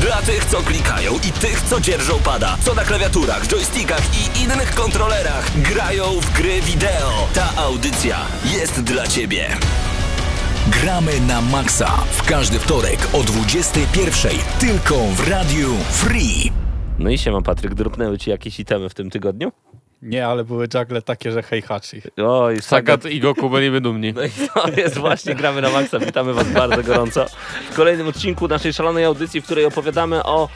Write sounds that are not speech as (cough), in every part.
Dla tych, co klikają i tych, co dzierżą pada, co na klawiaturach, joystickach i innych kontrolerach grają w gry wideo. Ta audycja jest dla Ciebie. Gramy na maksa w każdy wtorek o 21.00 tylko w Radiu Free. No i siema Patryk, drobnęły ci jakieś itemy w tym tygodniu? Nie, ale były juggle takie, że Heihachi. Oj, Sagat i Goku byliby dumni. (laughs) No i to jest właśnie Gramy na Maxa. Witamy Was bardzo gorąco w kolejnym odcinku naszej szalonej audycji, w której opowiadamy o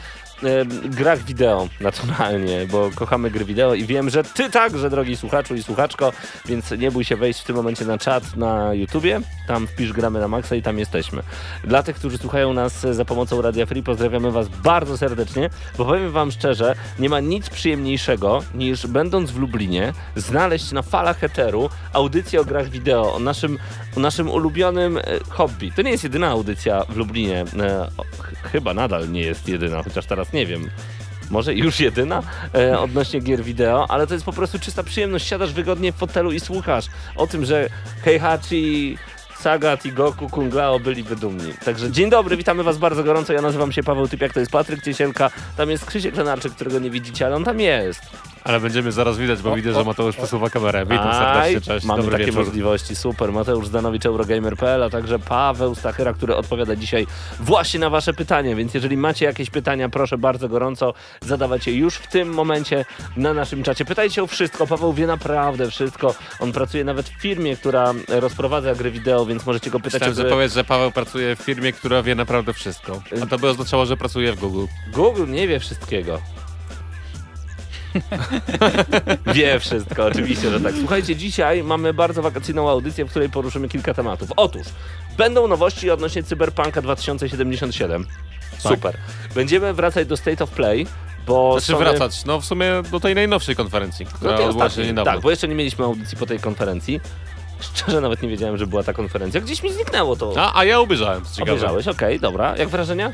grach wideo, naturalnie, bo kochamy gry wideo i wiem, że Ty także, drogi słuchaczu i słuchaczko, więc nie bój się wejść w tym momencie na czat na YouTubie, tam wpisz Gramy na Maxa i tam jesteśmy. Dla tych, którzy słuchają nas za pomocą Radia Free, pozdrawiamy Was bardzo serdecznie, bo powiem Wam szczerze, nie ma nic przyjemniejszego niż będąc w Lublinie, znaleźć na falach eteru audycję o grach wideo, o naszym, o naszym ulubionym e, hobby. To nie jest jedyna audycja w Lublinie, e, chyba nadal nie jest jedyna, chociaż teraz nie wiem. Może już jedyna e, odnośnie gier wideo, ale to jest po prostu czysta przyjemność. Siadasz wygodnie w fotelu i słuchasz o tym, że Heihachi, Sagat i Goku Kung Lao byliby dumni. Także dzień dobry, witamy was bardzo gorąco. Ja nazywam się Paweł Typiak, to jest Patryk Ciesielka. Tam jest Krzysiek Lenarczyk, którego nie widzicie, ale on tam jest. Ale będziemy zaraz widać, bo widzę, że Mateusz posuwa kamerę. Witam Aj, serdecznie, cześć, Mamy dobry takie wieczór. możliwości, super. Mateusz Zdanowicz, Eurogamer.pl, a także Paweł Stachyra, który odpowiada dzisiaj właśnie na wasze pytania, więc jeżeli macie jakieś pytania, proszę bardzo gorąco zadawać je już w tym momencie na naszym czacie. Pytajcie o wszystko, Paweł wie naprawdę wszystko. On pracuje nawet w firmie, która rozprowadza gry wideo, więc możecie go pytać Myślałem, o że że Paweł pracuje w firmie, która wie naprawdę wszystko. A to by oznaczało, że pracuje w Google. Google nie wie wszystkiego. (laughs) wie wszystko, oczywiście, że tak. Słuchajcie, dzisiaj mamy bardzo wakacyjną audycję, w której poruszymy kilka tematów. Otóż, będą nowości odnośnie Cyberpunka 2077. Super. Będziemy wracać do State of Play, bo... Znaczy Sony- wracać, no w sumie do tej najnowszej konferencji, No która tej odbyła się niedawno. Tak, bo jeszcze nie mieliśmy audycji po tej konferencji. Szczerze nawet nie wiedziałem, że była ta konferencja. Gdzieś mi zniknęło to. A, a ja obejrzałem. Obejrzałeś, okej, dobra. Jak wrażenia?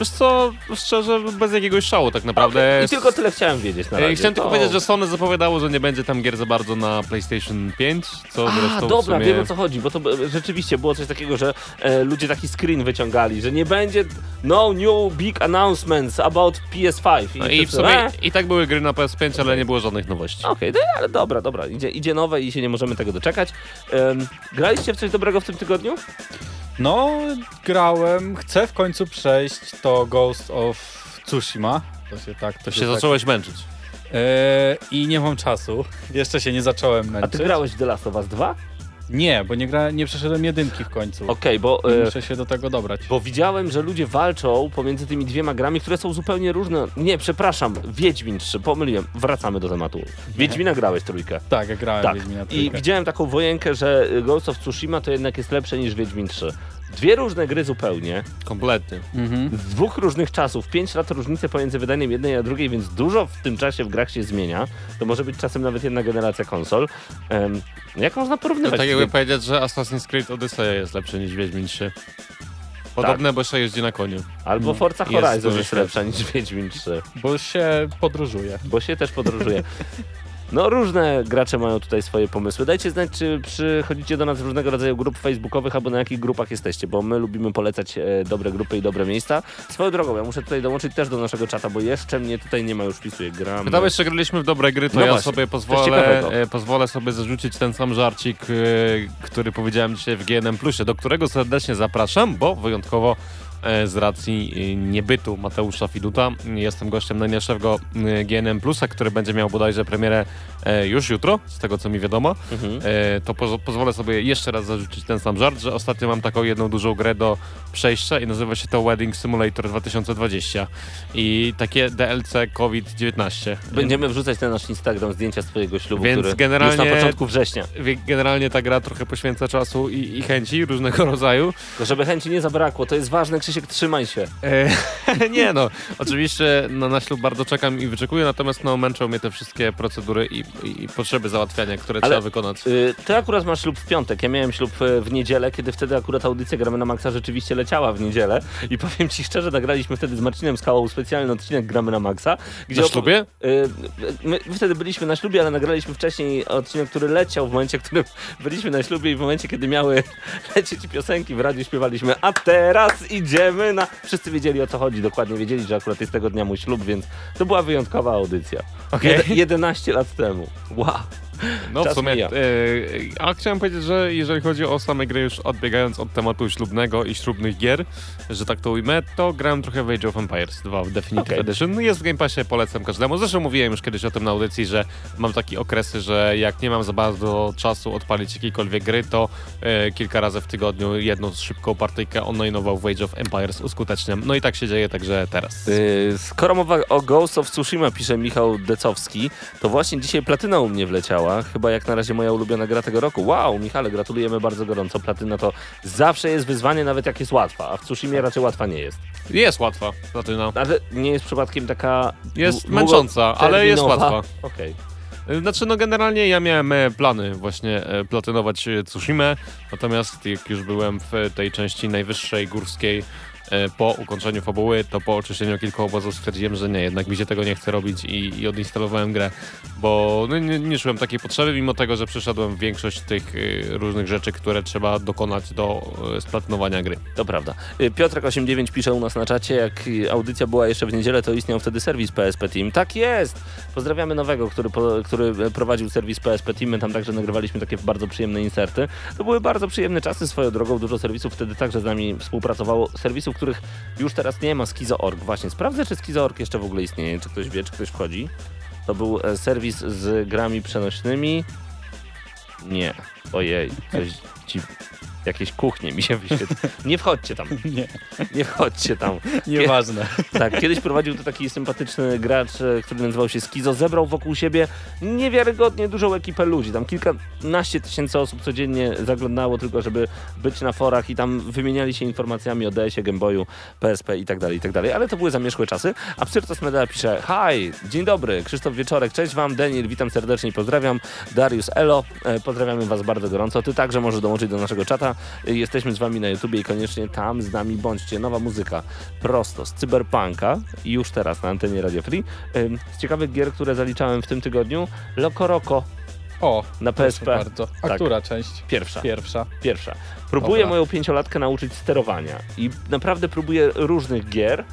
Wiesz co, szczerze, bez jakiegoś szału tak naprawdę. Okej, I tylko tyle chciałem wiedzieć na Ej, razie. Chciałem tylko To- powiedzieć, że Sony zapowiadało, że nie będzie tam gier za bardzo na PlayStation 5, co A, zresztą dobra, sumie... wiem o co chodzi, bo to rzeczywiście było coś takiego, że e, ludzie taki screen wyciągali, że nie będzie no new big announcements about PS5. No i w sumie e, i tak były gry na PS5, ale nie było żadnych nowości. Okej, no, ale dobra, dobra, idzie, idzie nowe i się nie możemy tego doczekać. Em, graliście w coś dobrego w tym tygodniu? No, grałem, chcę w końcu przejść to Ghost of Tsushima. To się tak, to To się tak- zacząłeś męczyć. E, I nie mam czasu. Jeszcze się nie zacząłem A męczyć. ty grałeś w The Last of Us 2? Nie, bo nie, gra, nie przeszedłem jedynki w końcu. Okej, bo... E, Muszę się do tego dobrać. bo widziałem, że ludzie walczą pomiędzy tymi dwiema grami, które są zupełnie różne. Nie, przepraszam, Wiedźmin 3, pomyliłem. Wracamy do tematu. Wiedźmina grałeś trójkę. Tak, ja grałem Tak. Wiedźmina I trójkę. widziałem taką wojenkę, że Ghost of Tsushima to jednak jest lepsze niż Wiedźmin 3. Dwie różne gry zupełnie, Kompletnie. Mhm. z dwóch różnych czasów, pięć lat różnicy pomiędzy wydaniem jednej a drugiej, więc dużo w tym czasie w grach się zmienia. To może być czasem nawet jedna generacja konsol. Em, jak można To porównywać? tak te- jakby powiedzieć, że Assassin's Creed Odyssey jest lepszy niż Wiedźmin 3. Podobne, bo jeszcze jeździ na koniu. Albo Forza Jest Horizon jest świetny. lepsza niż Wiedźmin 3, Bo się podróżuje. bo się też podróżuje. (laughs) No różne gracze mają tutaj swoje pomysły. Dajcie znać, czy przychodzicie do nas z różnego rodzaju grup facebookowych, albo na jakich grupach jesteście, bo my lubimy polecać e, dobre grupy i dobre miejsca. Swoją drogą, ja muszę tutaj dołączyć też do naszego czata, bo jeszcze mnie tutaj nie ma, już wpisuję, gram. Pytałeś, czy graliśmy w dobre gry, to No ja właśnie, sobie pozwolę, e, pozwolę sobie zarzucić ten sam żarcik, e, który powiedziałem dzisiaj w GNM Plusie, do którego serdecznie zapraszam, bo wyjątkowo z racji e, niebytu Mateusza Fiduta jestem gościem najnowszego e, GNM Plusa, który będzie miał bodajże premierę e, już jutro, z tego co mi wiadomo. Mhm. E, to pozo- pozwolę sobie jeszcze raz zarzucić ten sam żart, że ostatnio mam taką jedną dużą grę do przejścia i nazywa się to Wedding Simulator 2020 i takie DLC COVID-19. Będziemy wrzucać na nasz Instagram zdjęcia z twojego ślubu, Więc który generalnie- już na początku września. Generalnie ta gra trochę poświęca czasu i, i chęci różnego (laughs) rodzaju. Żeby chęci nie zabrakło, to jest ważne, Krzysiek, trzymaj się. E, (laughs) nie no, oczywiście no, na ślub bardzo czekam i wyczekuję, natomiast no, męczą mnie te wszystkie procedury i, i, i potrzeby załatwiania, które Ale- trzeba wykonać. Y, Ty akurat masz ślub w piątek, ja miałem ślub y, w niedzielę, kiedy wtedy akurat audycja Gramy na Maxa rzeczywiście leciała w niedzielę i powiem ci szczerze, nagraliśmy wtedy z Marcinem Skałą specjalny odcinek Gramy na Maxa. Na ślubie? Y, My wtedy byliśmy na ślubie, ale nagraliśmy wcześniej odcinek, który leciał w momencie, w którym byliśmy na ślubie i w momencie, kiedy miały (laughs) lecieć piosenki w radiu, śpiewaliśmy a teraz idziemy na... Wszyscy wiedzieli o co chodzi, dokładnie wiedzieli, że akurat jest tego dnia mój ślub, więc to była wyjątkowa audycja. Okej. Jed- 11 lat temu. Wow. No Czas w sumie. mija. E, a chciałem powiedzieć, że jeżeli chodzi o same gry, już odbiegając od tematu ślubnego i ślubnych gier, że tak to ujmę, to grałem trochę w Age of Empires 2 w Definitive Okej. Edition. Jest w Game Passie, polecam każdemu. Zresztą mówiłem już kiedyś o tym na audycji, że mam takie okresy, że jak nie mam za bardzo czasu odpalić jakiejkolwiek gry, to e, kilka razy w tygodniu jedną szybką partyjkę online'ową w Age of Empires uskuteczniam. No i tak się dzieje, także teraz. Yy, skoro mowa o Ghost of Tsushima, pisze Michał Decowski, to właśnie dzisiaj platyna u mnie wleciała. Chyba jak na razie moja ulubiona gra tego roku. Wow, Michale, gratulujemy bardzo gorąco. Platyna to zawsze jest wyzwanie, nawet jak jest łatwa, a w Tsushimie raczej łatwa nie jest. Jest łatwa, platyna. Ale nie jest przypadkiem taka... Jest męcząca, ale jest łatwa. Okej. Znaczy, no generalnie ja miałem e, plany właśnie e, platynować e, Tsushima, natomiast jak już byłem w tej części najwyższej górskiej e, po ukończeniu fabuły, to po oczyszczeniu kilku obozów stwierdziłem, że nie, jednak mi się tego nie chce robić i, i odinstalowałem grę, bo no, nie, nie czułem takiej potrzeby, mimo tego, że przeszedłem większość tych e, różnych rzeczy, które trzeba dokonać do e, splatynowania gry. To prawda. Y, Piotrek89 pisze u nas na czacie, jak y, audycja była jeszcze w niedzielę, to istniał wtedy serwis PSP Team. Tak jest! Pozdrawiamy nowego, który, który e, prowadził serwis PSP Team. My tam także nagrywaliśmy takie bardzo przyjemne inserty. To były bardzo przyjemne czasy swoją drogą. Dużo serwisów wtedy także z nami współpracowało. Serwisów, których już teraz nie ma. Skizo.org. Właśnie, sprawdzę, czy Skizo.org jeszcze w ogóle istnieje. Czy ktoś wie, czy ktoś wchodzi. To był e, serwis z grami przenośnymi. Nie. Ojej, coś ci... Jakieś kuchnie mi się wyświetla. Nie wchodźcie tam. (laughs) Nie, Nie wchodźcie tam. nieważne. (laughs) Tak, kiedyś prowadził to taki sympatyczny gracz, e, który nazywał się Skizo. Zebrał wokół siebie niewiarygodnie dużą ekipę ludzi. Tam kilkanaście tysięcy osób codziennie zaglądało tylko, żeby być na forach i tam wymieniali się informacjami o DS-ie, Gameboyu, PSP i tak dalej, i tak dalej. Ale to były zamierzchłe czasy. A Psyrtos Medal pisze Hi, dzień dobry, Krzysztof Wieczorek, cześć wam, Daniel, witam serdecznie pozdrawiam. Darius Elo, e, pozdrawiamy was bardzo gorąco. Ty także możesz dołączyć do naszego czata. E, Jesteśmy z wami na YouTubie i koniecznie tam z nami bądźcie. Nowa muzyka prosto z Cyberpunka już teraz na antenie Radio Free. Z ciekawych gier, które zaliczałem w tym tygodniu, Loco Roco O, na PSP. bardzo. A Tak. która część? Pierwsza. Pierwsza. Pierwsza. Próbuję Dobra. moją pięciolatkę nauczyć sterowania i naprawdę próbuję różnych gier.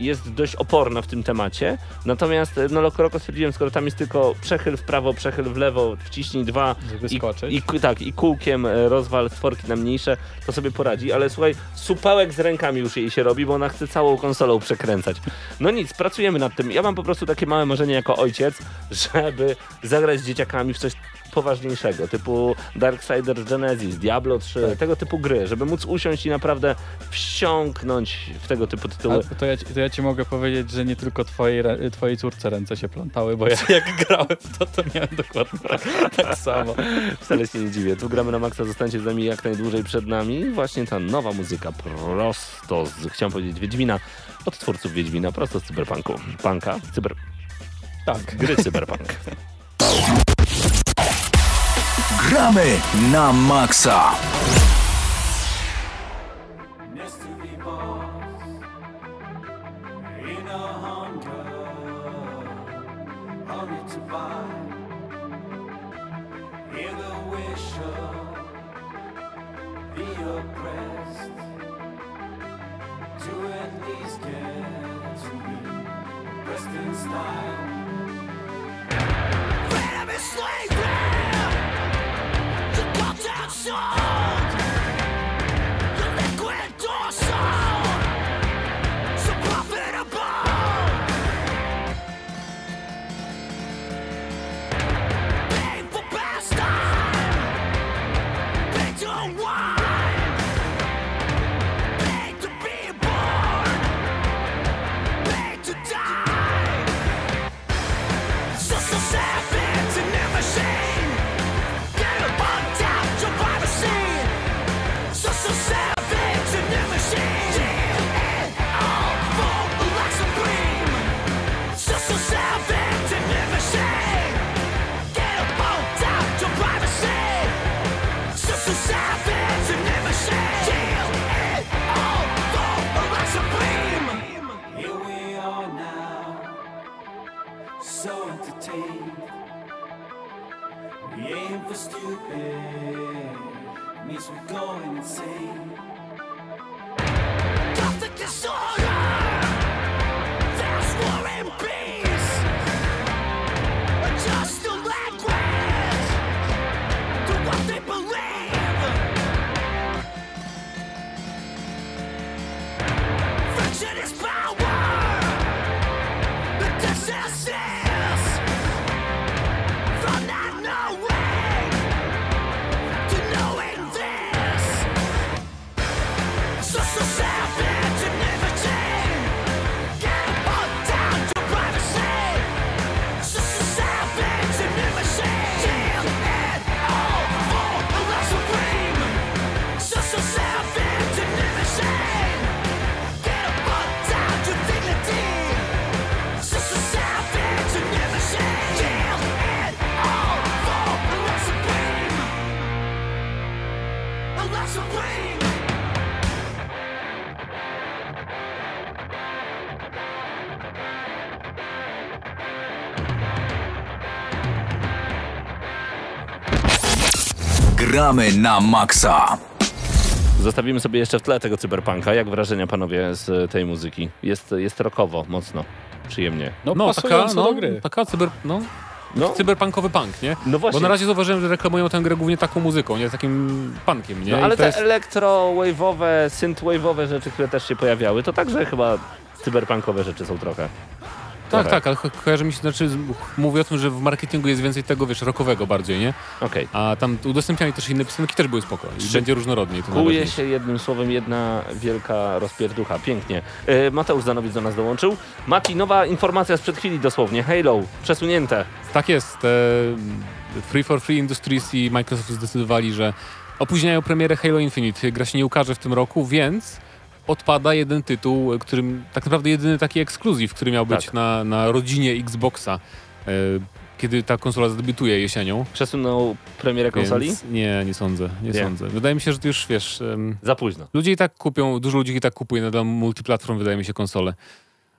Jest dość oporna w tym temacie. Natomiast e, no Loco Roco stwierdziłem, skoro tam jest tylko przechyl w prawo, przechyl w lewo, wciśnij dwa i, i, tak, i kółkiem e, rozwal stworki na mniejsze, to sobie poradzi. Ale słuchaj, supełek z rękami już jej się robi, bo ona chce całą konsolą przekręcać. No nic, pracujemy nad tym. Ja mam po prostu takie małe marzenie jako ojciec, (laughs) żeby zagrać z dzieciakami w coś poważniejszego, typu Darksiders Genesis, Diablo 3, Tak. tego typu gry, żeby móc usiąść i naprawdę wsiąknąć w tego typu tytuły. A to, ja, ci- to ja ci mogę powiedzieć, że nie tylko twojej, twojej córce ręce się plątały, bo ja jak grałem w to, to miałem dokładnie tak, tak samo. Wcale się nie dziwię. Tu gramy na maksa, zostańcie z nami jak najdłużej przed nami. Właśnie ta nowa muzyka prosto z, chciałem powiedzieć, Wiedźmina, od twórców Wiedźmina, prosto z cyberpunku. Punka, cyber... Tak. gry cyberpunk. (laughs) программы na Макса. Style walked out song? Gramy na maksa. Zostawimy sobie jeszcze w tle tego cyberpunka. Jak wrażenia panowie z tej muzyki? Jest, jest rockowo, mocno, przyjemnie. No, No, taka, no, do gry. taka cyber, no, No, cyberpunkowy punk, nie? no właśnie. Bo na razie zauważyłem, że reklamują tę grę głównie taką muzyką, nie takim punkiem, nie? No, ale te jest... elektro-wave'owe, synth-wave'owe rzeczy, które też się pojawiały, to także chyba cyberpunkowe rzeczy są trochę. Tak, tak, ale ko- kojarzy mi się, znaczy mówię o tym, że w marketingu jest więcej tego, wiesz, rockowego bardziej, nie? Okej. A tam udostępniali też inne piosenki, też były spoko. I będzie różnorodniej. Najważniejsze. się jednym słowem jedna wielka rozpierducha. Pięknie. E, Mateusz Zanowicz do nas dołączył. Mati, nowa informacja sprzed chwili dosłownie. Halo, przesunięte. Tak jest. E, Free for Free Industries i Microsoft zdecydowali, że opóźniają premierę Halo Infinite. Gra się nie ukaże w tym roku, więc odpada jeden tytuł, e, którym tak naprawdę jedyny taki ekskluzyw, który miał być Tak. na, na rodzinie Xboxa, e, kiedy ta konsola zadebiutuje jesienią. Przesunął premierę konsoli? Więc nie, nie sądzę, nie, Nie. sądzę. Wydaje mi się, że to już wiesz, Za późno. ludzie i tak kupią, dużo ludzi i tak kupuje nadal multiplatform, wydaje mi się, konsole.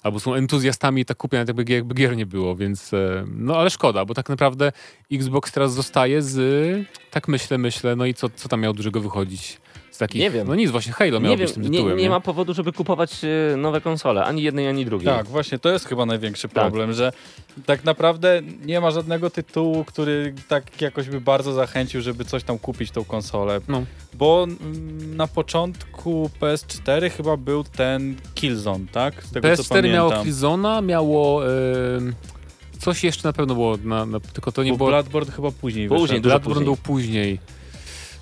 Albo są entuzjastami i tak kupią, nawet jakby, jakby gier nie było, więc no ale szkoda, bo tak naprawdę Xbox teraz zostaje z, tak myślę, myślę, no i co, co tam miało dużego wychodzić takich, Nie wiem. no nic, właśnie Halo miało Nie być wiem, tym nie, tytułem, nie ma powodu, żeby kupować e, nowe konsole. Ani jednej, ani drugiej. Tak, właśnie to jest chyba największy problem, że tak naprawdę nie ma żadnego tytułu, który tak jakoś by bardzo zachęcił, żeby coś tam kupić tą konsolę. No. Bo mm, na początku PS4 chyba był ten Killzone, tak? Z tego co PS4 miało. Killzone'a, miało em, coś jeszcze na pewno było, na, na, tylko to nie Bo było... Bloodborne chyba później Później, Bloodborne później. był później.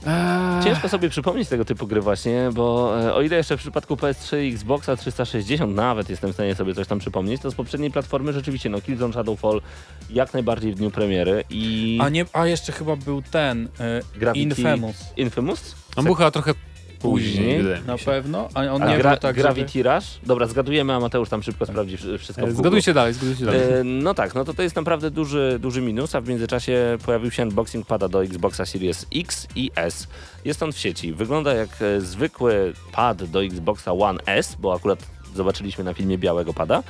Eee, Ciężko sobie przypomnieć tego typu gry właśnie, bo e, o ile jeszcze w przypadku PS3 i Xboxa 360 nawet jestem w stanie sobie coś tam przypomnieć, to z poprzedniej platformy rzeczywiście no Killzone Shadowfall jak najbardziej w dniu premiery i A, nie, a jeszcze chyba był ten e, Gravity- Infamous. Infamous? On był chyba trochę później, Później. Na się. pewno? A on A nie gra, tak, żeby... Gravity Rush? Dobra, zgadujemy, a Mateusz tam szybko sprawdzi wsz- wszystko w Google. Zgadujcie dalej, zgadujcie dalej. E, No tak, no to to jest naprawdę duży, duży minus, a w międzyczasie pojawił się unboxing pada do Xboxa Series X i S. Jest on w sieci. Wygląda jak e, zwykły pad do Xboxa One S, bo akurat zobaczyliśmy na filmie białego pada.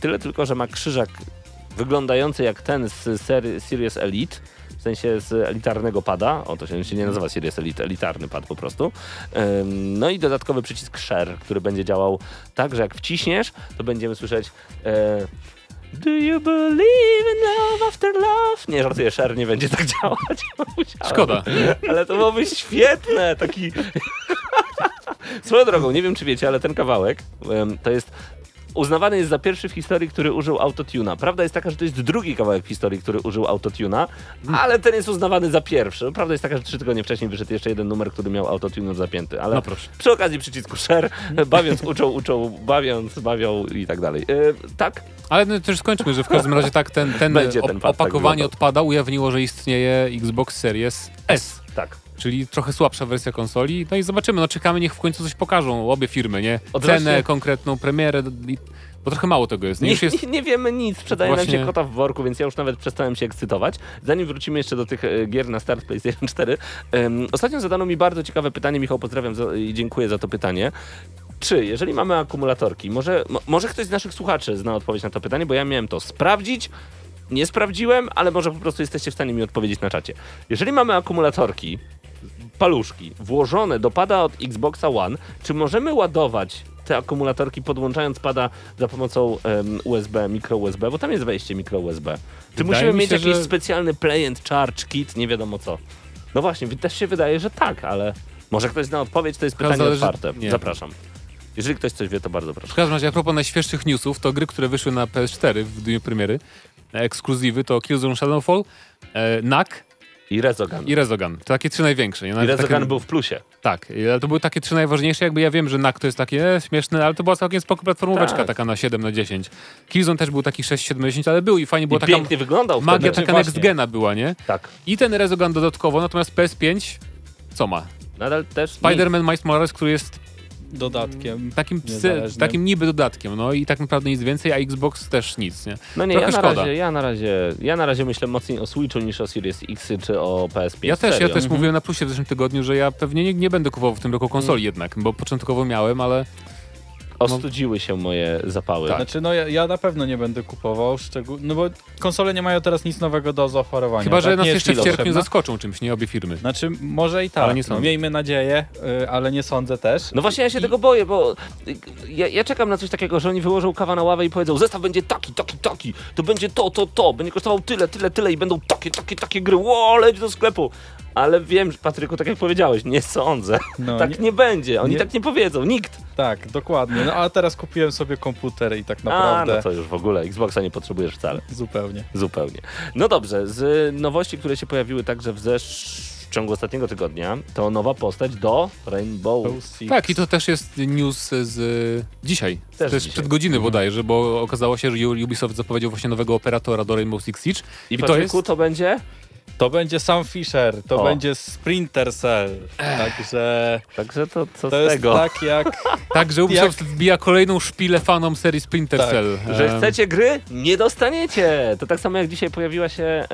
Tyle tylko, że ma krzyżak wyglądający jak ten z serii Series Elite, sensie z elitarnego pada. O, to się, nie nazywa Series Elite, elitarny pad po prostu. No i dodatkowy przycisk Share, który będzie działał tak, że jak wciśniesz, to będziemy słyszeć e, Do you believe in love after love? Nie, żartuję, Share nie będzie tak działać. Szkoda. Ale to byłoby świetne, taki... (laughs) Swoją drogą, nie wiem czy wiecie, ale ten kawałek to jest uznawany jest za pierwszy w historii, który użył autotuna. Prawda jest taka, że to jest drugi kawałek w historii, który użył autotuna, ale ten jest uznawany za pierwszy. Prawda jest taka, że trzy tygodnie wcześniej wyszedł jeszcze jeden numer, który miał autotune zapięty, ale No proszę. przy okazji przycisku share, (laughs) bawiąc uczą, uczą, bawiąc, bawią i tak dalej. E, tak? Ale no, też skończmy, że w każdym razie tak ten, ten, Będzie ten tak opakowanie wyglądał. odpada ujawniło, że istnieje Xbox Series S. Tak. Czyli trochę słabsza wersja konsoli. No i zobaczymy, no czekamy, niech w końcu coś pokażą. Obie firmy, nie? Odwrotnie- Cenę, konkretną premierę, bo trochę mało tego jest. Nie, jest nie, (laughs) nie wiemy nic, sprzedaje nam Właśnie- się kota w worku, więc ja już nawet przestałem się ekscytować. Zanim wrócimy jeszcze do tych e, gier na start PlayStation 4, em, ostatnio zadano mi bardzo ciekawe pytanie, Michał, pozdrawiam za, i dziękuję za to pytanie. Czy, jeżeli mamy akumulatorki, może, mo, może ktoś z naszych słuchaczy zna odpowiedź na to pytanie, bo ja miałem to sprawdzić Nie sprawdziłem, ale może po prostu jesteście w stanie mi odpowiedzieć na czacie. Jeżeli mamy akumulatorki, paluszki włożone do pada od Xboxa One, czy możemy ładować te akumulatorki podłączając pada za pomocą em, USB, mikro USB, bo tam jest wejście mikro USB. Czy Wydaje musimy mi mieć się, jakiś że- specjalny play and charge kit, nie wiadomo co. No właśnie, też się wydaje, że tak, ale może ktoś zna odpowiedź, to jest pytanie zależy- otwarte. nie. Zapraszam. Jeżeli ktoś coś wie, to bardzo proszę. W każdym razie, a propos najświeższych newsów, to gry, które wyszły na PS4 w dniu premiery, e, ekskluzywy to Killzone Shadowfall, e, NAK I Rezogan. i Rezogan. To takie trzy największe. Nie? I Rezogan takie, był w plusie. Tak, ale to były takie trzy najważniejsze. Jakby ja wiem, że NAK to jest takie e, śmieszne, ale to była całkiem spoko platformóweczka, Tak. taka na 7 na 10. Killzone też był taki 6, 7 na 10, ale był i fajnie było I taka pięknie wyglądał magia wtedy. taka Właśnie. next gena była, nie? Tak. I ten Rezogan dodatkowo, natomiast PS5 co ma? Nadal też Spider-Man Miles Morales, który jest Dodatkiem. takim, psy, takim niby dodatkiem, no i tak naprawdę nic więcej, a Xbox też nic, nie? No nie, ja na, szkoda. razie, ja, na razie, ja na razie myślę mocniej o Switchu niż o Series X czy o PS5. Ja też, ja Serio. też mówiłem na plusie w zeszłym tygodniu, że ja pewnie nie, nie będę kupował w tym roku konsoli jednak, bo początkowo miałem, ale Ostudziły się moje zapały. Tak. Znaczy, no ja, ja na pewno nie będę kupował, szczegół... no bo konsole nie mają teraz nic nowego do zaoferowania. chyba, że tak? nas Nie jeszcze w potrzebna. zaskoczą czymś, nie obie firmy. Znaczy, może i tak, Ale nie no, sądzę. miejmy nadzieję, y, ale nie sądzę też. No właśnie ja się tego boję, bo y, ja, ja czekam na coś takiego, że oni wyłożą kawa na ławę i powiedzą, zestaw będzie taki, taki, taki, to będzie to, to, to, będzie kosztował tyle, tyle, tyle i będą takie, takie, takie gry, ło, leć do sklepu. Ale wiem, że, Patryku, tak jak powiedziałeś, nie sądzę. No, tak nie, nie- będzie, oni nie- tak nie powiedzą, nikt. Tak, dokładnie. No a teraz kupiłem sobie komputer i tak A, naprawdę no to już w ogóle, Xboxa nie potrzebujesz wcale. zupełnie. Zupełnie. No dobrze, z nowości, które się pojawiły także w, zesz... w ciągu ostatniego tygodnia, to nowa postać do Rainbow. Six. Tak, i to też jest news z dzisiaj. Też to jest dzisiaj. przed godziny bodajże, bo okazało się, że Ubisoft zapowiedział właśnie nowego operatora do Rainbow Six Siege. I, I to Patryku, jest- to będzie? To będzie Sam Fisher, to O. będzie Sprinter Cell. Także Także to co to z jest tego? tak jak. (laughs) Tak, że Ubisoft wbija kolejną szpilę fanom serii Splinter Tak, Cell. Że Em, chcecie gry? Nie dostaniecie! To tak samo jak dzisiaj pojawiła się,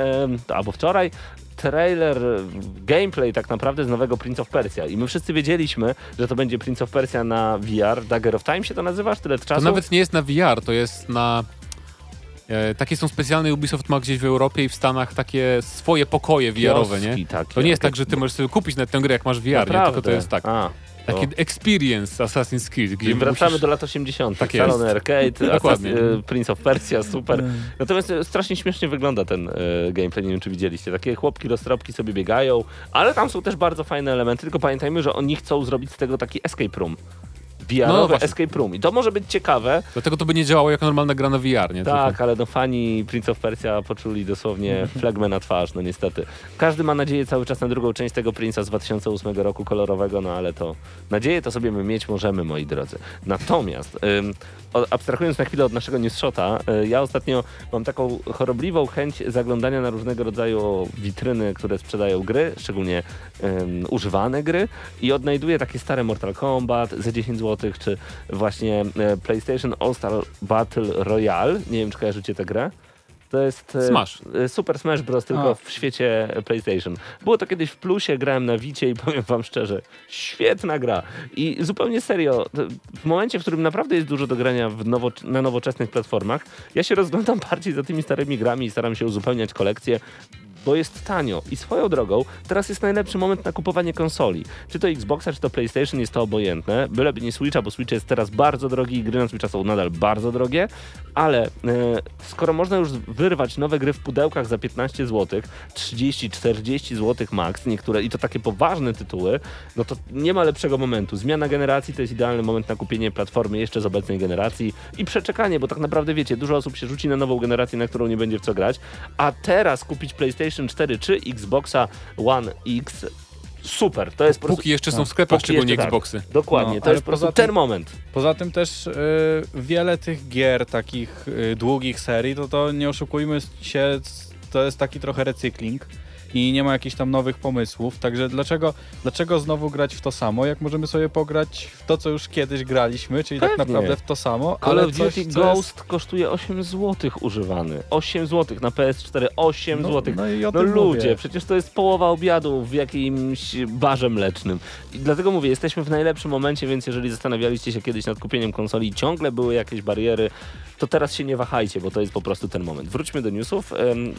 to albo wczoraj, trailer, gameplay tak naprawdę z nowego Prince of Persia. I my wszyscy wiedzieliśmy, że to będzie Prince of Persia na VR. Dagger of Time się to nazywasz? Tyle To czasu? nawet nie jest na VR, to jest na... E, takie są specjalne, Ubisoft ma gdzieś w Europie i w Stanach takie swoje pokoje VR-owe, nie? Takie. To nie jest tak, że ty możesz sobie kupić na tę grę, jak masz VR, nie? Tylko to Naprawdę. jest tak. A, Taki experience Assassin's Creed, gdzie I wracamy musisz... do lat 80. Tak. Arcade, (laughs) Dokładnie. Assassin- e, Prince of Persia, super. Natomiast e, strasznie śmiesznie wygląda ten e, gameplay, nie wiem czy widzieliście. Takie chłopki, roztropki sobie biegają, ale tam są też bardzo fajne elementy, tylko pamiętajmy, że oni chcą zrobić z tego taki escape room. No VR-owy właśnie. escape room. I to może być ciekawe, Dlatego to by nie działało jako normalna gra na VR, nie? tak, Tylko- ale no fani Prince of Persia poczuli dosłownie (laughs) flegmę na twarz, no niestety. Każdy ma nadzieję cały czas na drugą część tego Prince'a z 2008 roku kolorowego, no ale to nadzieję to sobie my mieć możemy, moi drodzy. Natomiast, ym, abstrahując na chwilę od naszego newsshota, y, ja ostatnio mam taką chorobliwą chęć zaglądania na różnego rodzaju witryny, które sprzedają gry, szczególnie ym, używane gry i odnajduję takie stare Mortal Kombat za 10 zł, czy właśnie e, PlayStation All-Star Battle Royale. Nie wiem, czy kojarzycie tę grę. To jest e, Smash. e, Super Smash Bros. tylko A. w świecie PlayStation. Było to kiedyś w plusie, grałem na Wicie i (laughs) powiem wam szczerze, świetna gra. I zupełnie serio, w momencie, w którym naprawdę jest dużo do grania w nowo, na nowoczesnych platformach, ja się (laughs) rozglądam bardziej za tymi starymi grami i staram się uzupełniać kolekcję bo jest tanio. I swoją drogą, teraz jest najlepszy moment na kupowanie konsoli. Czy to Xboxa, czy to PlayStation, jest to obojętne. Byleby nie Switcha, bo Switch jest teraz bardzo drogi i gry na Switcha są nadal bardzo drogie, ale e, skoro można już wyrwać nowe gry w pudełkach za 15 zł, 30-40 zł max, niektóre i to takie poważne tytuły, no to nie ma lepszego momentu. Zmiana generacji to jest idealny moment na kupienie platformy jeszcze z obecnej generacji i przeczekanie, bo tak naprawdę wiecie, dużo osób się rzuci na nową generację, na którą nie będzie w co grać, a teraz kupić PlayStation 4 czy Xboxa One X super, to jest po prostu... Póki jeszcze są w sklepach, Póki szczególnie jeszcze tak. Xboxy. Dokładnie, No, to jest po prostu ten moment. Poza tym też y, wiele tych gier, takich y, długich serii, to to nie oszukujmy się, to jest taki trochę recykling i nie ma jakichś tam nowych pomysłów, także dlaczego, dlaczego znowu grać w to samo, jak możemy sobie pograć w to, co już kiedyś graliśmy, czyli tak Pewnie. naprawdę w to samo, Call ale of Duty Ghost jest... kosztuje 8 zł używany. 8 zł na PS4, 8 No, zł. no i o No ludzie, mówię. przecież to jest połowa obiadu w jakimś barze mlecznym. I dlatego mówię, jesteśmy w najlepszym momencie, więc jeżeli zastanawialiście się kiedyś nad kupieniem konsoli i ciągle były jakieś bariery, to teraz się nie wahajcie, bo to jest po prostu ten moment. Wróćmy do newsów.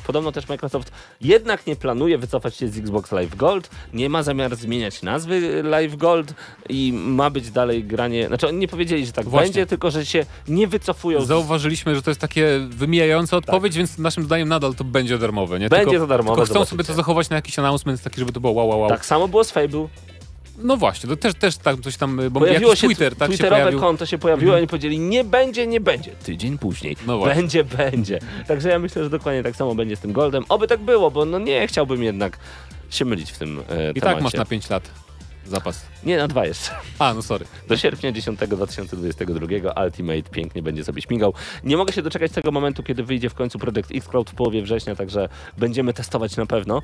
Podobno też Microsoft jednak nie planuje wycofać się z Xbox Live Gold, nie ma zamiar zmieniać nazwy Live Gold i ma być dalej granie, znaczy oni nie powiedzieli, że tak Właśnie. będzie, tylko że się nie wycofują Zauważyliśmy, że to jest takie wymijająca odpowiedź, więc naszym zdaniem nadal to będzie darmowe. Nie? Tak. Będzie tylko, to darmowe, Tylko chcą zobaczycie. sobie to zachować na jakiś announcement taki, żeby to było wow, wow, wow. Tak samo było z Fable. No właśnie, to też, też tak coś tam, bo Pojawiło się Twitter, tak się Twitterowe pojawił. konto się pojawiło, oni powiedzieli nie będzie, nie będzie. Tydzień później. No właśnie. będzie, będzie. Także ja myślę, że dokładnie tak samo będzie z tym Goldem. Oby tak było, bo no nie chciałbym jednak się mylić w tym e, I temacie. tak masz na 5 lat zapas. Nie, na dwa jeszcze. A, no sorry. Do sierpnia 10 2022 Ultimate pięknie będzie sobie śmigał. Nie mogę się doczekać tego momentu, kiedy wyjdzie w końcu Project X-Cloud w połowie września, także będziemy testować na pewno.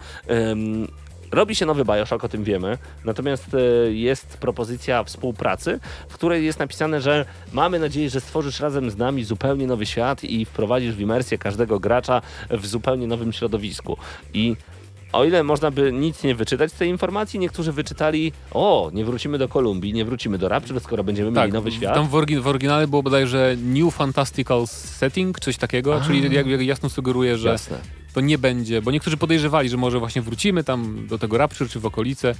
Ym, Robi się nowy Bioshock, o tym wiemy. Natomiast e, jest propozycja współpracy, w której jest napisane, że mamy nadzieję, że stworzysz razem z nami zupełnie nowy świat i wprowadzisz w imersję każdego gracza w zupełnie nowym środowisku. I o ile można by nic nie wyczytać z tej informacji, niektórzy wyczytali, o, nie wrócimy do Kolumbii, nie wrócimy do Rapture, skoro będziemy mieli nowy świat. Tam w, orgi- w oryginale było bodajże New Fantastical Setting, coś takiego, czyli jak, jak jasno sugeruje, że Jasne. to nie będzie, bo niektórzy podejrzewali, że może właśnie wrócimy tam do tego Rapture czy w okolice,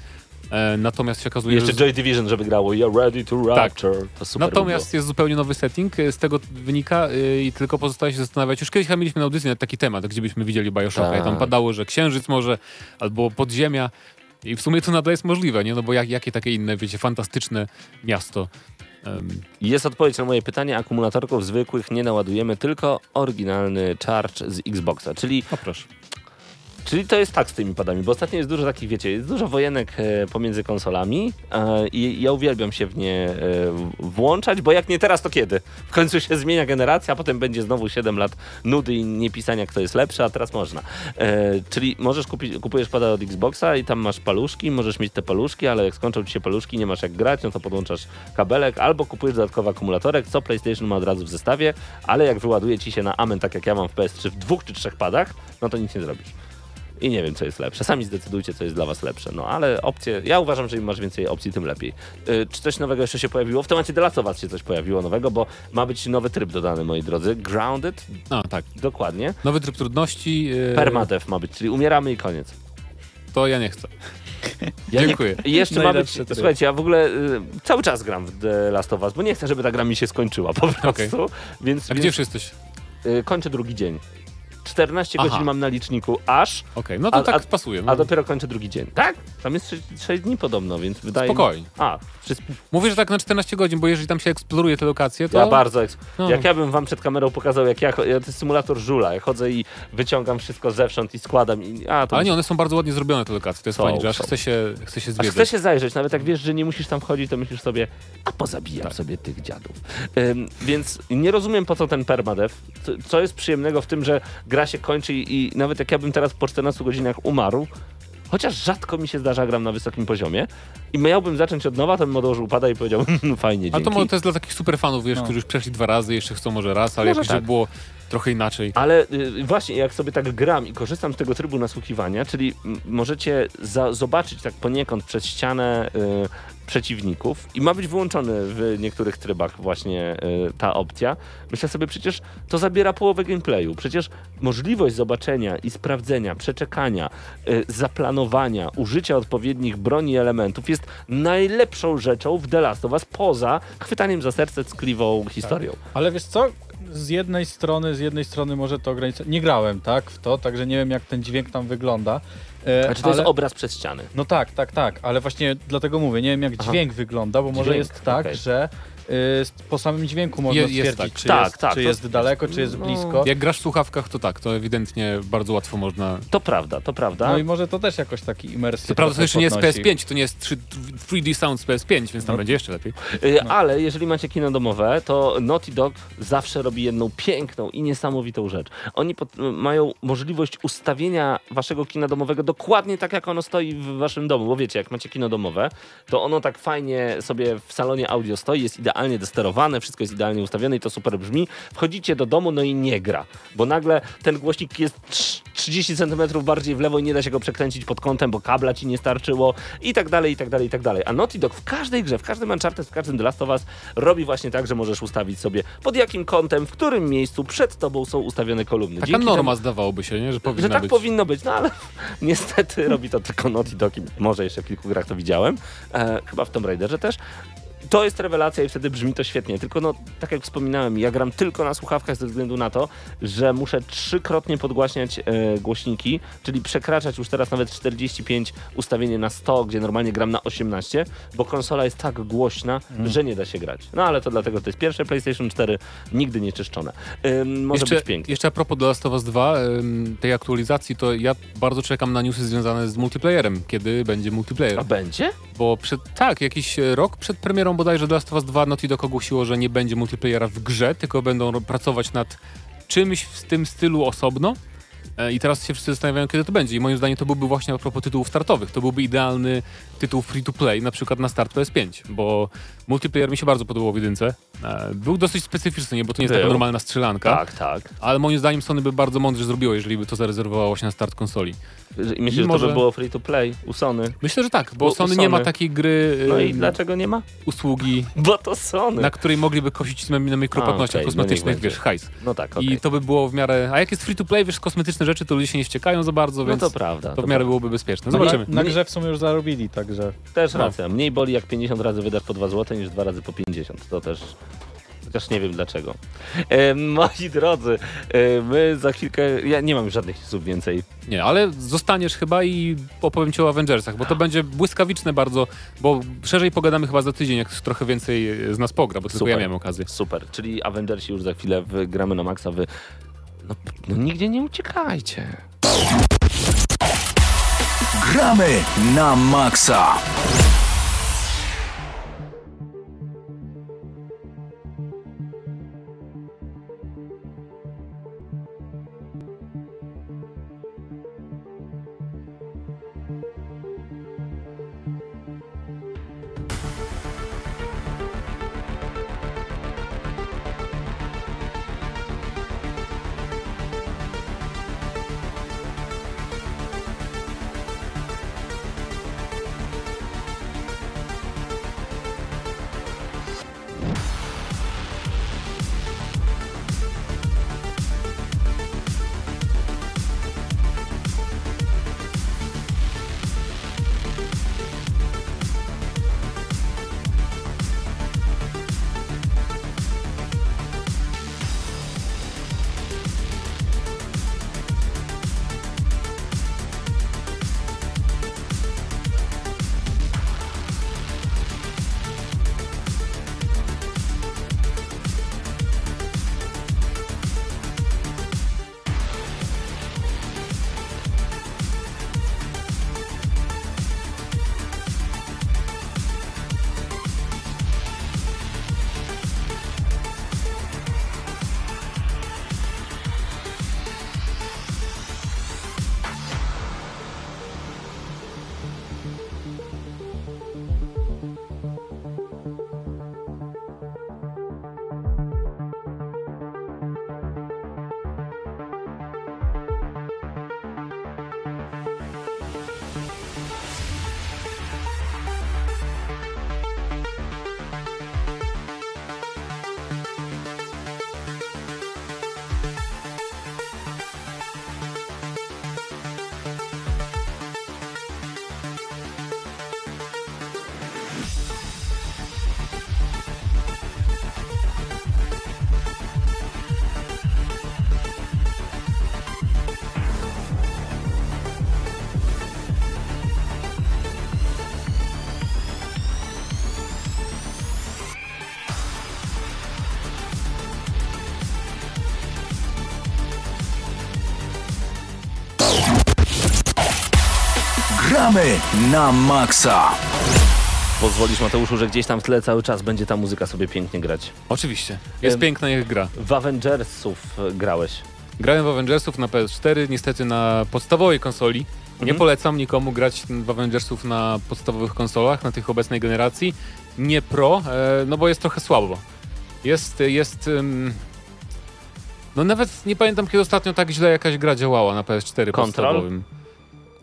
e, natomiast się okazuje, Jeszcze że... Joy Division, żeby grało You're ready to rapture. To super Natomiast jest zupełnie nowy setting, e, z tego wynika e, i tylko pozostaje się zastanawiać. Już kiedyś chyba mieliśmy na audycji taki temat, gdzie byśmy widzieli Bioshocka i tam Tak. padało, że księżyc może, albo podziemia. I w sumie to nadal jest możliwe, nie? No bo jak, jakie takie inne, wiecie, fantastyczne miasto. było. Jest odpowiedź na moje pytanie. Akumulatorków zwykłych nie naładujemy, tylko oryginalny charge z Xboxa. Czyli. Czyli to jest tak z tymi padami, bo ostatnio jest dużo takich, wiecie, jest dużo wojenek e, pomiędzy konsolami e, i ja uwielbiam się w nie e, włączać, bo jak nie teraz, to kiedy? W końcu się zmienia generacja, a potem będzie znowu 7 lat nudy i nie pisania, kto jest lepszy, a teraz można. Czyli możesz kupić, kupujesz pada od Xboxa i tam masz paluszki, możesz mieć te paluszki, ale jak skończą ci się paluszki, nie masz jak grać, no to podłączasz kabelek albo kupujesz dodatkowy akumulatorek, co PlayStation ma od razu w zestawie, ale jak wyładuje ci się na amen, tak jak ja mam w PS3 w dwóch czy trzech padach, no to nic nie zrobisz. I nie wiem, co jest lepsze. Sami zdecydujcie, co jest dla was lepsze. No ale opcje, ja uważam, że im masz więcej opcji, tym lepiej. Yy, czy coś nowego jeszcze się pojawiło? W temacie The Last of Us się coś pojawiło nowego, bo ma być nowy tryb dodany, moi drodzy. Grounded, A, tak. dokładnie. Nowy tryb trudności. Permadeath ma być, czyli umieramy i koniec. To ja nie chcę. (laughs) Ja Dziękuję. Nie, I jeszcze ma być, tryb. słuchajcie, ja w ogóle y, cały czas gram w The Last of Us, bo nie chcę, żeby ta gra mi się skończyła po prostu. Okej. Więc, A więc gdzie już jesteś? y, kończę drugi dzień. 14 Aha. godzin mam na liczniku aż, Okej, no to A- tak pasuje. No. a dopiero kończę drugi dzień. Tak? Tam jest 6, 6 dni podobno, więc wydaje Spokojnie. mi A, wszystko. Mówię, że tak na 14 godzin, bo jeżeli tam się eksploruje te lokacje, to... Ja bardzo. Eks- No. Jak ja bym wam przed kamerą pokazał, jak ja, to jest symulator żula. Ja chodzę i wyciągam wszystko zewsząd i składam. I, a, to Ale nie, one są bardzo ładnie zrobione te lokacje, to jest Są, fajnie, że aż są. chce się, chce się Aż zwiedzać. chce się zajrzeć, nawet jak wiesz, że nie musisz tam wchodzić, to myślisz sobie, a pozabijam Tak. sobie tych dziadów. Ym, więc nie rozumiem po co ten permadev. Co, co jest przyjemnego w tym, że gra się kończy i, i nawet jak ja bym teraz po 14 godzinach umarł, chociaż rzadko mi się zdarza, gram na wysokim poziomie i miałbym zacząć od nowa, to bym odłożył pada i powiedział, (laughs) fajnie, Ale dzięki. to, mo- to jest dla takich super fanów, wiesz, No. którzy już przeszli dwa razy, jeszcze chcą może raz, ale Może jakoś tak. było trochę inaczej. Ale y, właśnie, jak sobie tak gram i korzystam z tego trybu nasłuchiwania, czyli m, możecie za, zobaczyć tak poniekąd przez ścianę y, przeciwników i ma być wyłączony w niektórych trybach właśnie y, ta opcja. Myślę sobie, przecież to zabiera połowę gameplayu. Przecież możliwość zobaczenia i sprawdzenia, przeczekania, y, zaplanowania, użycia odpowiednich broni i elementów jest najlepszą rzeczą w The Last of Us poza chwytaniem za serce ckliwą historią. Ale wiesz co? Z jednej strony, z jednej strony może to ograniczać. Nie grałem, tak, w to, także nie wiem jak ten dźwięk tam wygląda. E, Znaczy to ale... jest obraz przez ściany. No tak, tak, tak, ale właśnie dlatego mówię, nie wiem jak Aha. dźwięk wygląda, bo może Dźwięk, jest tak, okej. że po samym dźwięku można Je- jest stwierdzić, tak. czy, Tak, jest, tak, czy to- jest daleko, czy jest no. blisko. Jak grasz w słuchawkach, to tak, to ewidentnie bardzo łatwo można... To prawda, to prawda. No i może to też jakoś taki imersję Co prawda to jeszcze nie jest podnosi. PS5, to nie jest 3, 3D Sound z PS5, więc tam No. będzie jeszcze lepiej. Y, Ale jeżeli macie kino domowe, to Naughty Dog zawsze robi jedną piękną i niesamowitą rzecz. Oni pod, mają możliwość ustawienia waszego kina domowego dokładnie tak, jak ono stoi w waszym domu. Bo wiecie, jak macie kino domowe, to ono tak fajnie sobie w salonie audio stoi, jest idealnie dosterowane, wszystko jest idealnie ustawione i to super brzmi. Wchodzicie do domu, no i nie gra, bo nagle ten głośnik jest trz- 30 cm bardziej w lewo i nie da się go przekręcić pod kątem, bo kabla ci nie starczyło i tak dalej, i tak dalej, i tak dalej. A Naughty Dog w każdej grze, w każdym Uncharted, w każdym The Last of Us robi właśnie tak, że możesz ustawić sobie pod jakim kątem, w którym miejscu przed tobą są ustawione kolumny. Taka Dzięki norma temu- zdawałoby się, nie? że powinna że tak być. powinno być, no ale (laughs) niestety robi to tylko Naughty Dog i może jeszcze w kilku grach to widziałem. E, chyba w Tomb Raiderze też. To jest rewelacja i wtedy brzmi to świetnie. Tylko no, tak jak wspominałem, ja gram tylko na słuchawkach ze względu na to, że muszę trzykrotnie podgłaśniać e, głośniki, czyli przekraczać już teraz nawet 45 ustawienie na 100, gdzie normalnie gram na 18, bo konsola jest tak głośna, Mm. że nie da się grać. No ale to dlatego to jest pierwsze PlayStation 4, nigdy nie czyszczone. Ym, może jeszcze, być pięknie. jeszcze a propos The Last of Us 2, ym, tej aktualizacji, to ja bardzo czekam na newsy związane z multiplayerem, kiedy będzie multiplayer. A będzie? Bo przed, tak, jakiś e, rok przed premierą bodajże The Last of Us 2 Naughty Dog ogłosiło, że nie będzie multiplayera w grze, tylko będą pracować nad czymś w tym stylu osobno. E, I teraz się wszyscy zastanawiają, kiedy to będzie. I moim zdaniem to byłby właśnie a propos tytułów startowych. To byłby idealny tytuł free to play, na przykład na start PS5, bo multiplayer mi się bardzo podobał w jedynce. E, Był dosyć specyficzny, nie? bo to nie jest taka normalna strzelanka. Tak, tak. Ale moim zdaniem Sony by bardzo mądrze zrobiło, jeżeli by to zarezerwowało właśnie na start konsoli. I myślę, że może- to by było free to play u Sony. Myślę, że tak, bo Bo u Sony nie ma Sony- takiej gry, No i dlaczego nie ma? usługi, (laughs) Bo to Sony. na której mogliby kosić na, na mikropłatnościach okej, no kosmetycznych, będzie. wiesz, hajs. No tak, okej. I to by było w miarę... A jak jest free to play, wiesz, kosmetyczne rzeczy, to ludzie się nie wściekają za bardzo, No więc to prawda. to w miarę byłoby bezpieczne. Na, Zobaczymy. na grze w sumie już zarobili, także Też No. racja. Mniej boli jak 50 razy wydasz po 2 zł niż 2 razy po 50. To też... Chociaż nie wiem dlaczego. E, moi drodzy, e, my za chwilkę... Ja nie mam już żadnych newsów więcej. Nie, ale zostaniesz chyba i opowiem ci o Avengersach, bo to będzie błyskawiczne bardzo, bo szerzej pogadamy chyba za tydzień, jak trochę więcej z nas pogra, bo tylko Super. ja miałem okazję. Super. Czyli Avengersi już za chwilę gramy na maksa. Wy... No, no nigdzie nie uciekajcie. Gramy na maksa. Gramy na maksa. Pozwolisz Mateuszu, że gdzieś tam w tle cały czas będzie ta muzyka sobie pięknie grać. Oczywiście. Jest piękna ich gra. W Avengersów e, grałeś. Grałem w Avengersów na PS4, niestety na podstawowej konsoli. Nie Mhm. polecam nikomu grać w Avengersów na podstawowych konsolach, na tych obecnej generacji. Nie pro, e, no bo jest trochę słabo. Jest, jest... No nawet nie pamiętam, kiedy ostatnio tak źle jakaś gra działała na PS4 Control? podstawowym.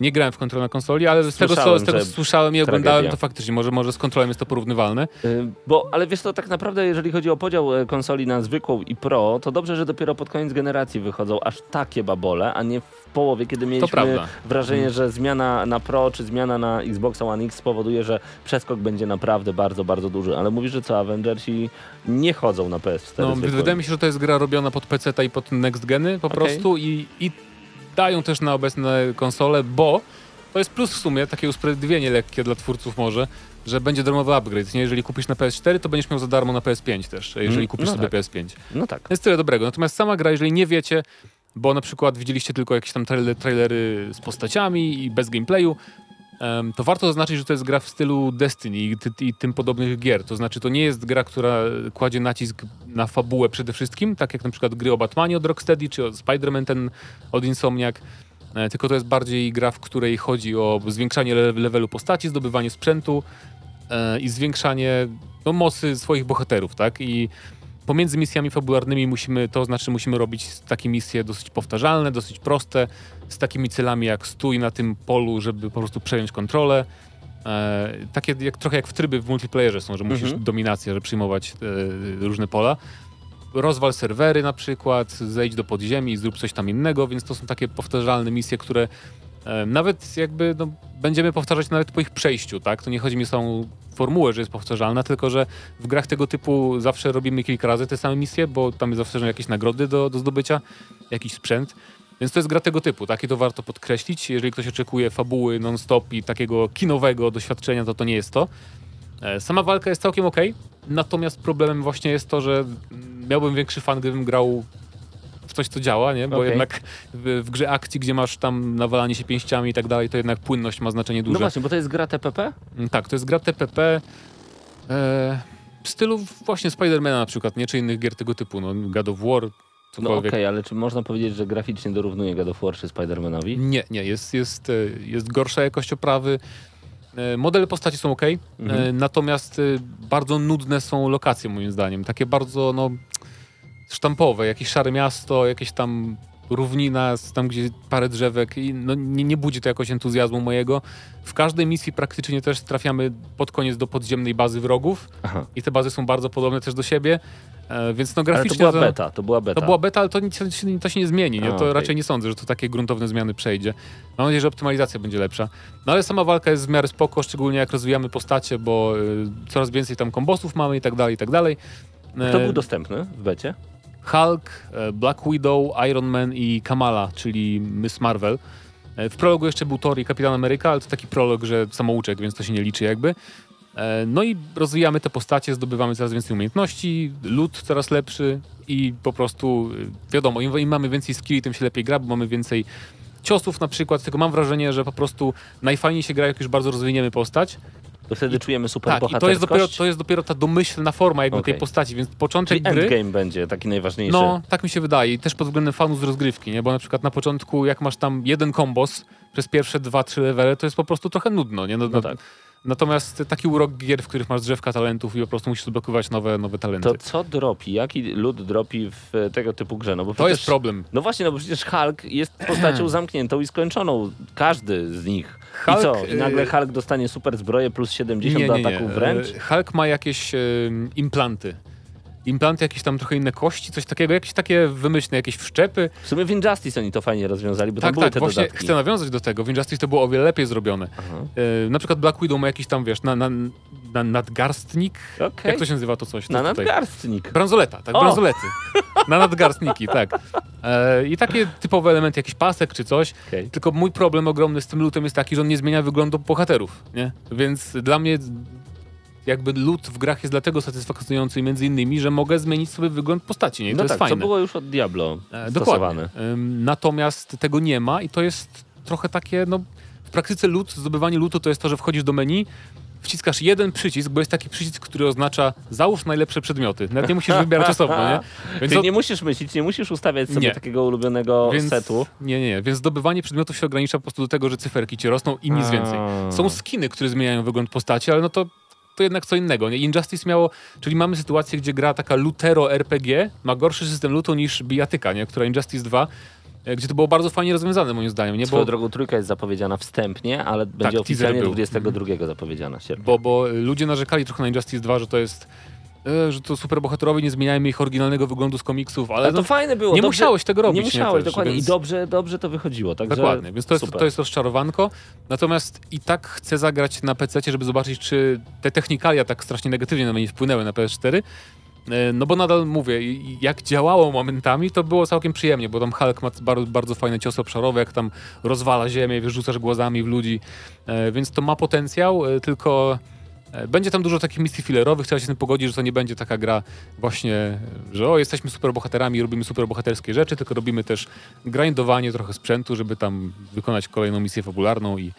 Nie grałem w kontrol na konsoli, ale z tego, co Słyszałem, z tego że słyszałem i oglądałem, tragedia. to faktycznie może, może z kontrolem jest to porównywalne. Y, Bo, ale wiesz to tak naprawdę, jeżeli chodzi o podział e, konsoli na zwykłą i pro, to dobrze, że dopiero pod koniec generacji wychodzą aż takie babole, a nie w połowie, kiedy mieliśmy wrażenie, że zmiana na pro czy zmiana na Xbox One X spowoduje, że przeskok będzie naprawdę bardzo, bardzo duży. Ale mówisz, że co, Avengersi nie chodzą na PS4 No, wydaje mi się, że to jest gra robiona pod PC i pod next geny po Okej. prostu i, i dają też na obecne konsole, bo to jest plus w sumie, takie usprawiedliwienie lekkie dla twórców może, że będzie darmowy upgrade. Nie? Jeżeli kupisz na PS4, to będziesz miał za darmo na PS5 też, jeżeli Mm, kupisz no sobie tak. PS5. No tak. To jest tyle dobrego. Natomiast sama gra, jeżeli nie wiecie, bo na przykład widzieliście tylko jakieś tam trailer, trailery z postaciami i bez gameplayu, to warto zaznaczyć, że to jest gra w stylu Destiny i, i tym podobnych gier. To znaczy, to nie jest gra, która kładzie nacisk na fabułę przede wszystkim, tak jak na przykład gry o Batmanie od Rocksteady, czy o Spider-Man ten od Insomniac, e, tylko to jest bardziej gra, w której chodzi o zwiększanie le- levelu postaci, zdobywanie sprzętu e, i zwiększanie no, mocy swoich bohaterów, tak? I pomiędzy misjami fabularnymi musimy, to znaczy musimy robić takie misje dosyć powtarzalne, dosyć proste, z takimi celami jak stój na tym polu, żeby po prostu przejąć kontrolę. E, takie jak, trochę jak w tryby w multiplayerze są, że musisz Mhm. dominację, że przyjmować e, różne pola. Rozwal serwery na przykład, zejdź do podziemi i zrób coś tam innego, więc to są takie powtarzalne misje, które nawet jakby no, będziemy powtarzać nawet po ich przejściu, tak? To nie chodzi mi o samą formułę, że jest powtarzalna, tylko że w grach tego typu zawsze robimy kilka razy te same misje, bo tam zawsze są jakieś nagrody do, do zdobycia, jakiś sprzęt. Więc to jest gra tego typu, tak? I to warto podkreślić. Jeżeli ktoś oczekuje fabuły non-stop i takiego kinowego doświadczenia, to to nie jest to. E, Sama walka jest całkiem ok, natomiast problemem właśnie jest to, że mm, miałbym większy fan, gdybym grał w coś, co działa, nie? Bo Okej. jednak w, w grze akcji, gdzie masz tam nawalanie się pięściami i tak dalej, to jednak płynność ma znaczenie duże. No właśnie, bo to jest gra TPP? Mm, Tak, to jest gra TPP e, w stylu właśnie Spidermana na przykład, nie? Czy innych gier tego typu, no God of War, No okej, cokolwiek. ale czy można powiedzieć, że graficznie dorównuje God of War czy Spider-Manowi? Nie, nie, jest, jest, e, jest gorsza jakość oprawy. E, Modele postaci są ok, Mhm. natomiast e, bardzo nudne są lokacje moim zdaniem. Takie bardzo no, sztampowe, jakieś szare miasto, jakieś tam równina, tam gdzie parę drzewek i no, nie, nie budzi to jakoś entuzjazmu mojego. W każdej misji praktycznie też trafiamy pod koniec do podziemnej bazy wrogów Aha. i te bazy są bardzo podobne też do siebie, e, więc no Ale to graficznie była beta, to była beta. to była beta, ale to, nic- to, się- to nie zmieni. Nie? A, To okej. raczej nie sądzę, że to takie gruntowne zmiany przejdzie. Mam nadzieję, że optymalizacja będzie lepsza. No ale sama walka jest w miarę spoko, szczególnie jak rozwijamy postacie, bo y, coraz więcej tam kombosów mamy i tak dalej, i tak dalej. E, był dostępny w becie? Hulk, e, Black Widow, Iron Man i Kamala, czyli Miss Marvel. E, W prologu jeszcze był Thor i Kapitan Ameryka, ale to taki prolog, że samouczek, więc to się nie liczy jakby. E, No i rozwijamy te postacie, zdobywamy coraz więcej umiejętności, lód coraz lepszy i po prostu wiadomo, im, im mamy więcej skilli, tym się lepiej gra, bo mamy więcej ciosów na przykład, tylko mam wrażenie, że po prostu najfajniej się gra, jak już bardzo rozwiniemy postać. To wtedy czujemy super Tak, i to jest, dopiero, to jest dopiero ta domyślna forma jakby Okej. tej postaci, więc Czyli początek gry... endgame będzie taki najważniejszy. No, tak mi się wydaje. I też pod względem fanów z rozgrywki, nie? Bo na przykład na początku, jak masz tam jeden kombos przez pierwsze dwa, trzy levele, to jest po prostu trochę nudno, nie? No, No tak. Natomiast taki urok gier, w których masz drzewka talentów i po prostu musisz odblokować nowe, nowe talenty. To To, co dropi? Jaki lud dropi w tego typu grze? No bo przecież, jest problem. No właśnie, no bo przecież Hulk jest postacią (clears throat) zamkniętą i skończoną. Każdy z nich. Hulk, I co? I nagle y- Hulk dostanie super zbroję plus 70 do ataku wręcz? E, Hulk ma jakieś e, implanty. Implanty, jakieś tam trochę inne kości, coś takiego, jakieś takie wymyślne, jakieś wszczepy. W sumie w Injustice oni to fajnie rozwiązali, bo tam Tak, były tak, te właśnie dodatki. chcę nawiązać do tego. W Injustice to było o wiele lepiej zrobione. E, na przykład Black Widow ma jakiś tam, wiesz, na, na, na nadgarstnik. Okej. Jak to się nazywa to coś? Na tutaj. nadgarstnik. Bransoleta, tak, O! bransolety. (laughs) Na nadgarstniki, tak. E, I takie typowe elementy, jakiś pasek czy coś. Okej. Tylko mój problem ogromny z tym lutem jest taki, że on nie zmienia wyglądu bohaterów, nie? Więc dla mnie jakby lód w grach jest dlatego satysfakcjonujący między innymi, że mogę zmienić sobie wygląd postaci, nie? I No to jest tak, fajne. co było już od Diablo E, dokładnie. Ym, Natomiast tego nie ma i to jest trochę takie, no w praktyce loot, zdobywanie lootu to jest to, że wchodzisz do menu, wciskasz jeden przycisk, bo jest taki przycisk, który oznacza załóż najlepsze przedmioty. Nawet nie musisz wybierać osobno, nie? (laughs) Więc Ty od- nie musisz myśleć, nie musisz ustawiać sobie Nie. takiego ulubionego więc, setu. Nie, nie, nie. Więc zdobywanie przedmiotów się ogranicza po prostu do tego, że cyferki ci rosną i nic A. więcej. Są skiny, które zmieniają wygląd postaci, ale no to to jednak co innego. Nie? Injustice miało, czyli mamy sytuację, gdzie gra taka Lutero RPG ma gorszy system lutu niż bijatyka, nie? która Injustice 2, e, gdzie to było bardzo fajnie rozwiązane moim zdaniem. Nie? Swoją Bo, drogą trójka jest zapowiedziana wstępnie, ale będzie teaser oficjalnie był. 22 zapowiedziana sierpnia. bo, bo ludzie narzekali trochę na Injustice 2, że to jest e, że to superbohaterowie nie zmieniajmy ich oryginalnego wyglądu z komiksów, ale, Ale to no, fajne było. nie dobrze, musiałeś tego robić, Nie nie, musiałeś, też, dokładnie. więc- I dobrze, dobrze to wychodziło. Także Dokładnie, więc to jest, super. to jest rozczarowanko. Natomiast i tak chcę zagrać na PC, żeby zobaczyć, czy te technikalia tak strasznie negatywnie na mnie nie wpłynęły na PS4. E, No bo nadal mówię, jak działało momentami, to było całkiem przyjemnie, bo tam Hulk ma bardzo, bardzo fajne ciosy obszarowe, jak tam rozwala ziemię, wyrzucasz głazami w ludzi, E, więc to ma potencjał, e, tylko będzie tam dużo takich misji filerowych, trzeba się z tym pogodzić, że to nie będzie taka gra właśnie, że o, jesteśmy superbohaterami i robimy superbohaterskie rzeczy, tylko robimy też grindowanie trochę sprzętu, żeby tam wykonać kolejną misję fabularną i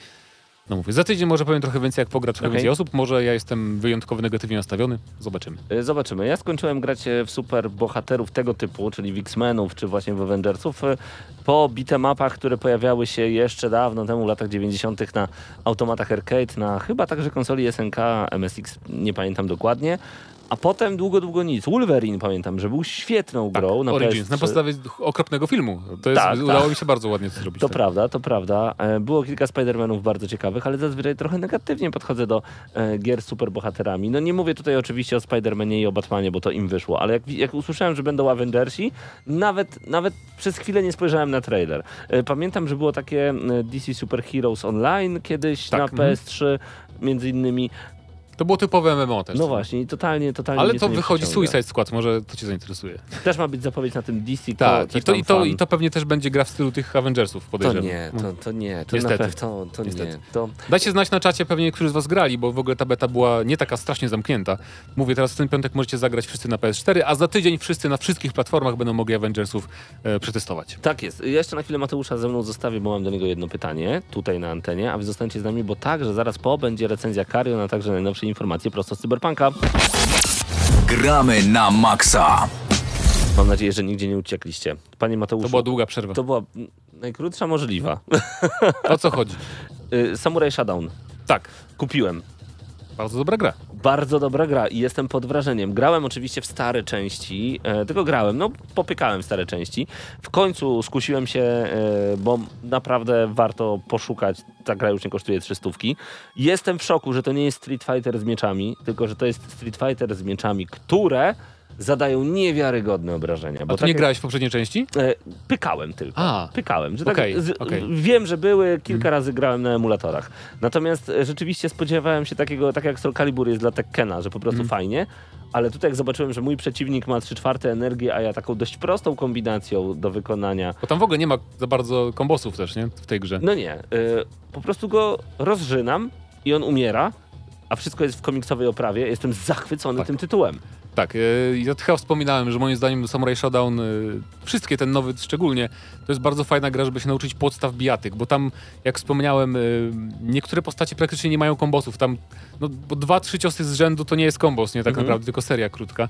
no mówię, za tydzień może powiem trochę więcej, jak pogra trochę Okej. więcej osób, może ja jestem wyjątkowo negatywnie nastawiony, zobaczymy. Y, Zobaczymy. Ja skończyłem grać e, w super bohaterów tego typu, czyli w X-Menów, czy właśnie w Avengersów, e, po beatemapach, które pojawiały się jeszcze dawno temu, w latach 90. na automatach arcade, na chyba także konsoli SNK, MSX, nie pamiętam dokładnie. A potem długo, długo nic. Wolverine pamiętam, że był świetną grą na Tak, Origins, PS3. na podstawie okropnego filmu. To jest, Tak, udało tak. mi się bardzo ładnie to zrobić. To tak. prawda, to prawda. E, Było kilka Spider-Manów bardzo ciekawych, ale zazwyczaj trochę negatywnie podchodzę do e, gier z superbohaterami. No nie mówię tutaj oczywiście o Spider-Manie i o Batmanie, bo to im wyszło, ale jak, jak usłyszałem, że będą Avengersi, nawet, nawet przez chwilę nie spojrzałem na trailer. E, Pamiętam, że było takie e, DC Super Heroes Online kiedyś Tak, na mhm. PS3 między innymi. To było typowe MMO też. No właśnie, i totalnie, totalnie Ale to nie wychodzi przyciąga. Suicide Squad, może to cię zainteresuje. Też ma być zapowiedź na tym DC. Tak, i to, i, to, fan. i to pewnie też będzie gra w stylu tych Avengersów, To podejrzewam. nie, to, to nie, to Niestety. na pewno, to, to nie. Niestety. To, Dajcie znać na czacie pewnie, którzy z was grali, bo w ogóle ta beta była nie taka strasznie zamknięta. Mówię, teraz w ten piątek możecie zagrać wszyscy na PS4, a za tydzień wszyscy na wszystkich platformach będą mogli Avengersów e, przetestować. Tak jest. Ja jeszcze na chwilę Mateusza ze mną zostawię, bo mam do niego jedno pytanie tutaj na antenie, a wy zostańcie z nami, bo także zaraz po będzie recenzja Karion, a także informacje prosto z Cyberpunka. Gramy na maksa. Mam nadzieję, że nigdzie nie uciekliście. Panie Mateuszu, To była długa przerwa. to była najkrótsza możliwa. O co chodzi? Y, Samurai Shodown. Tak, Kupiłem. bardzo dobra gra. Bardzo dobra gra i jestem pod wrażeniem. Grałem oczywiście w stare części, e, tylko grałem, no popykałem stare części. W końcu skusiłem się, e, bo naprawdę warto poszukać. Ta gra już nie kosztuje 300. Jestem w szoku, że to nie jest Street Fighter z mieczami, tylko że to jest Street Fighter z mieczami, które zadają niewiarygodne obrażenia. A tu nie grałeś w poprzedniej części? E, pykałem tylko. A. Pykałem. Że tak, z, okej. Wiem, że były, kilka razy grałem na emulatorach. Natomiast e, rzeczywiście spodziewałem się takiego, tak jak Soul Calibur jest dla Tekkena, że po prostu Mhm. fajnie, ale tutaj jak zobaczyłem, że mój przeciwnik ma 3 czwarte energii, a ja taką dość prostą kombinacją do wykonania, Bo tam w ogóle nie ma za bardzo kombosów też, nie? W tej grze. no nie, e, po prostu go rozrzynam i on umiera, a wszystko jest w komiksowej oprawie. Jestem zachwycony Tak. tym tytułem. Tak, e, ja chyba wspominałem, że moim zdaniem Samurai Shodown, e, wszystkie ten nowy szczególnie, to jest bardzo fajna gra, żeby się nauczyć podstaw bijatyk, bo tam, jak wspomniałem, e, niektóre postacie praktycznie nie mają kombosów, tam, no, bo dwa, trzy ciosy z rzędu to nie jest kombos, nie tak Mhm. naprawdę, tylko seria krótka.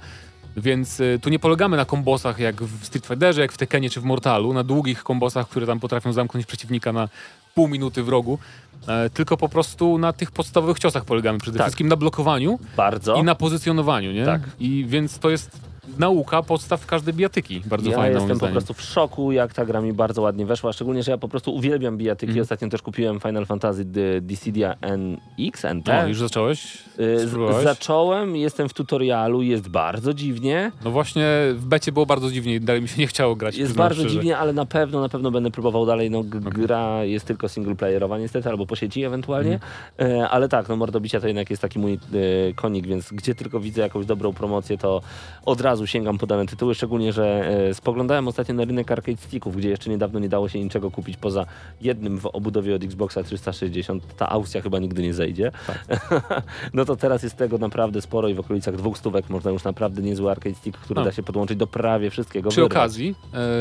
Więc e, tu nie polegamy na kombosach jak w Street Fighterze, jak w Tekkenie czy w Mortalu, na długich kombosach, które tam potrafią zamknąć przeciwnika na pół minuty w rogu, e, tylko po prostu na tych podstawowych ciosach polegamy przede Tak. wszystkim na blokowaniu Bardzo. i na pozycjonowaniu, nie? Tak. I więc to jest nauka podstaw każdej bijatyki. Bardzo ja fajna moim jestem po prostu w szoku, jak ta gra mi bardzo ładnie weszła. Szczególnie, że ja po prostu uwielbiam bijatyki. Mhm. Ostatnio też kupiłem Final Fantasy Dissidia NX, NT. O, już zacząłeś? Y, spróbowałeś? Zacząłem, jestem w tutorialu, jest bardzo dziwnie. No właśnie w becie było bardzo dziwnie i dalej mi się nie chciało grać. Jest bardzo szczerze. dziwnie, ale na pewno, na pewno będę próbował dalej. No, g- gra jest tylko singleplayerowa niestety, albo po sieci ewentualnie. Mhm. E, ale tak, no mordobicia to jednak jest taki mój e, konik, więc gdzie tylko widzę jakąś dobrą promocję, to od razu sięgam po dane tytuły, szczególnie, że e, spoglądałem ostatnio na rynek arcade sticków, gdzie jeszcze niedawno nie dało się niczego kupić poza jednym w obudowie od Xboxa 360. Ta aukcja chyba nigdy nie zejdzie. (laughs) no to teraz jest tego naprawdę sporo i w okolicach dwóch stówek można już naprawdę niezły arcade stick, który No. da się podłączyć do prawie wszystkiego. Przy wyrwać. okazji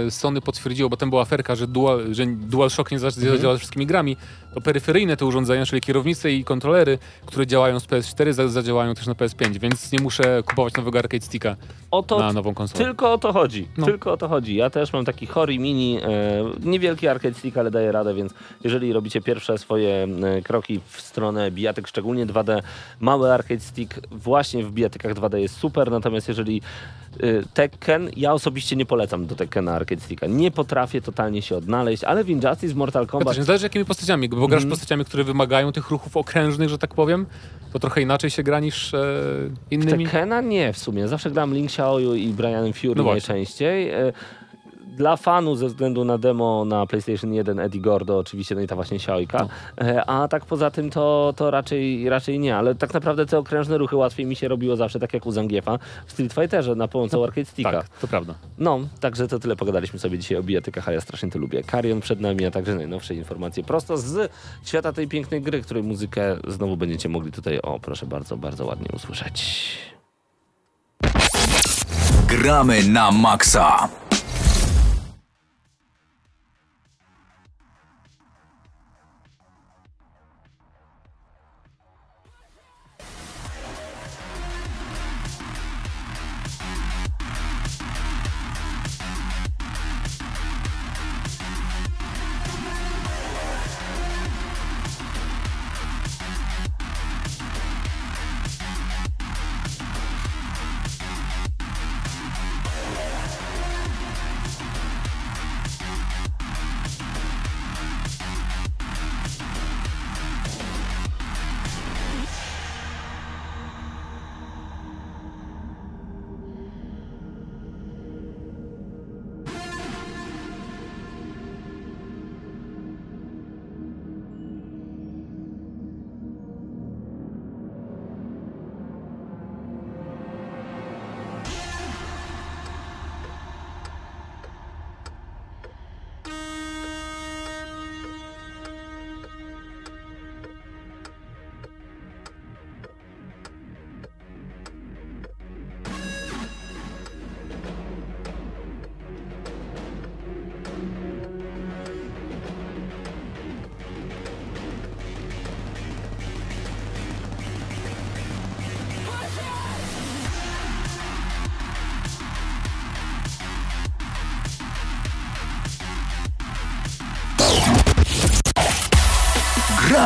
e, Sony potwierdziło, bo tam była aferka, że, dual, że DualShock nie zadziała Mhm. z wszystkimi grami, to peryferyjne te urządzenia, czyli kierownice i kontrolery, które działają z PS4, za- zadziałają też na PS5, więc nie muszę kupować nowego arcade sticka O to na nową konsolę. Tylko o to chodzi. No. Tylko o to chodzi. Ja też mam taki Hori Mini, e, niewielki arcade stick, ale daje radę, więc jeżeli robicie pierwsze swoje e, kroki w stronę bijatyk, szczególnie 2D. Mały arcade stick właśnie w bijatykach 2D jest super, natomiast jeżeli Tekken, ja osobiście nie polecam do Tekkena arcade sticka. Nie potrafię totalnie się odnaleźć, ale w Injustice, Mortal Kombat też nie zależy jakimi postaciami, bo grasz postaciami, które wymagają tych ruchów okrężnych, że tak powiem, to trochę inaczej się gra niż e, innymi. Tekkena nie w sumie. Zawsze grałem Link Xiaoyu i Brianem Fury No najczęściej. E, Dla fanu ze względu na demo na PlayStation 1 Eddie Gordo oczywiście, no i ta właśnie Xiaoika. No. E, A tak poza tym to, to raczej, raczej nie, ale tak naprawdę te okrężne ruchy łatwiej mi się robiło zawsze, tak jak u Zangiefa w Street Fighterze na pomocą arcade sticka. Tak, to prawda. No, także to tyle pogadaliśmy sobie dzisiaj o bijatykach, a ja strasznie to lubię. Karion przed nami, a także najnowsze informacje prosto z świata tej pięknej gry, której muzykę znowu będziecie mogli tutaj, o proszę bardzo, bardzo ładnie usłyszeć. Gramy na maksa.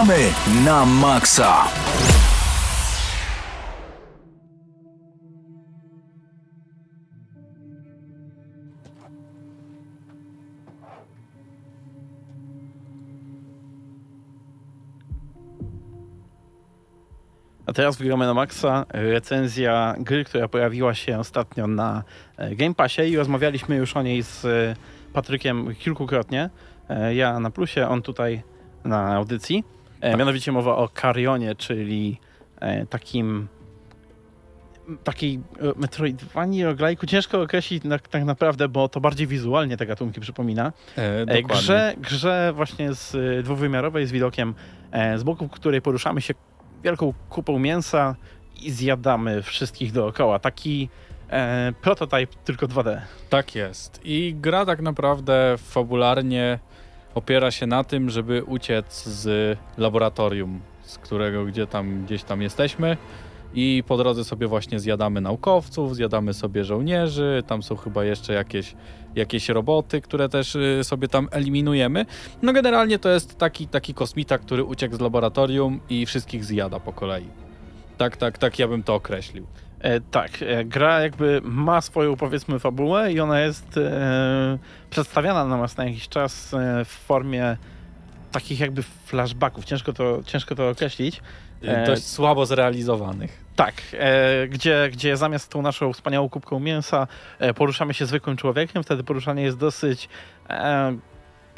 Gramy na maksa. A teraz wygramy na Maxa recenzja gry, która pojawiła się ostatnio na e, Game Passie i rozmawialiśmy już o niej z e, Patrykiem kilkukrotnie. E, Ja na plusie, on tutaj na audycji. E, Mianowicie mowa o Carionie, czyli e, takim takiej e, Metroidvanii, roguelike'u. Ciężko określić na, tak naprawdę, bo to bardziej wizualnie te gatunki przypomina. E, grze, grze właśnie z dwuwymiarowej, z widokiem e, z boku, w której poruszamy się wielką kupą mięsa i zjadamy wszystkich dookoła. Taki e, prototyp tylko 2D. Tak jest. I gra tak naprawdę fabularnie opiera się na tym, żeby uciec z laboratorium, z którego gdzie tam, gdzieś tam jesteśmy. I po drodze sobie właśnie zjadamy naukowców, zjadamy sobie żołnierzy, tam są chyba jeszcze jakieś, jakieś roboty, które też y, sobie tam eliminujemy. No generalnie to jest taki, taki kosmita, który uciekł z laboratorium i wszystkich zjada po kolei. Tak, tak, tak ja bym to określił. E, tak, e, gra jakby ma swoją powiedzmy fabułę i ona jest e, przedstawiana na nas na jakiś czas e, w formie takich jakby flashbacków. Ciężko to, ciężko to określić. E, Dość słabo zrealizowanych. Tak, e, gdzie, gdzie zamiast tą naszą wspaniałą kubką mięsa poruszamy się zwykłym człowiekiem, wtedy poruszanie jest dosyć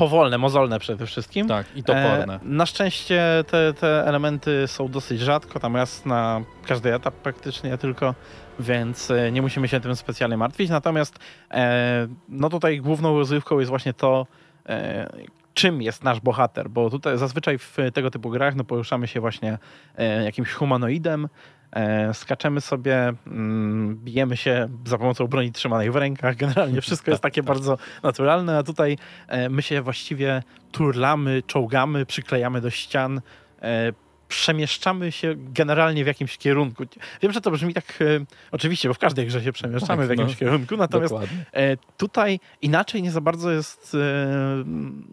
powolne, mozolne przede wszystkim. Tak, i toporne. E, na szczęście te, te elementy są dosyć rzadko, tam raz na każdy etap praktycznie tylko, więc e, nie musimy się tym specjalnie martwić. Natomiast e, no tutaj główną rozrywką jest właśnie to, e, czym jest nasz bohater, bo tutaj zazwyczaj w tego typu grach no, poruszamy się właśnie e, jakimś humanoidem, e, skaczemy sobie, mm, bijemy się za pomocą broni trzymanej w rękach. Generalnie wszystko jest takie bardzo naturalne, a tutaj e, my się właściwie turlamy, czołgamy, przyklejamy do ścian, przemieszczamy się generalnie w jakimś kierunku. Wiem, że to brzmi tak e, oczywiście, bo w każdej grze się przemieszczamy Tak, w jakimś no. kierunku, natomiast. E, Tutaj inaczej nie za bardzo jest, e,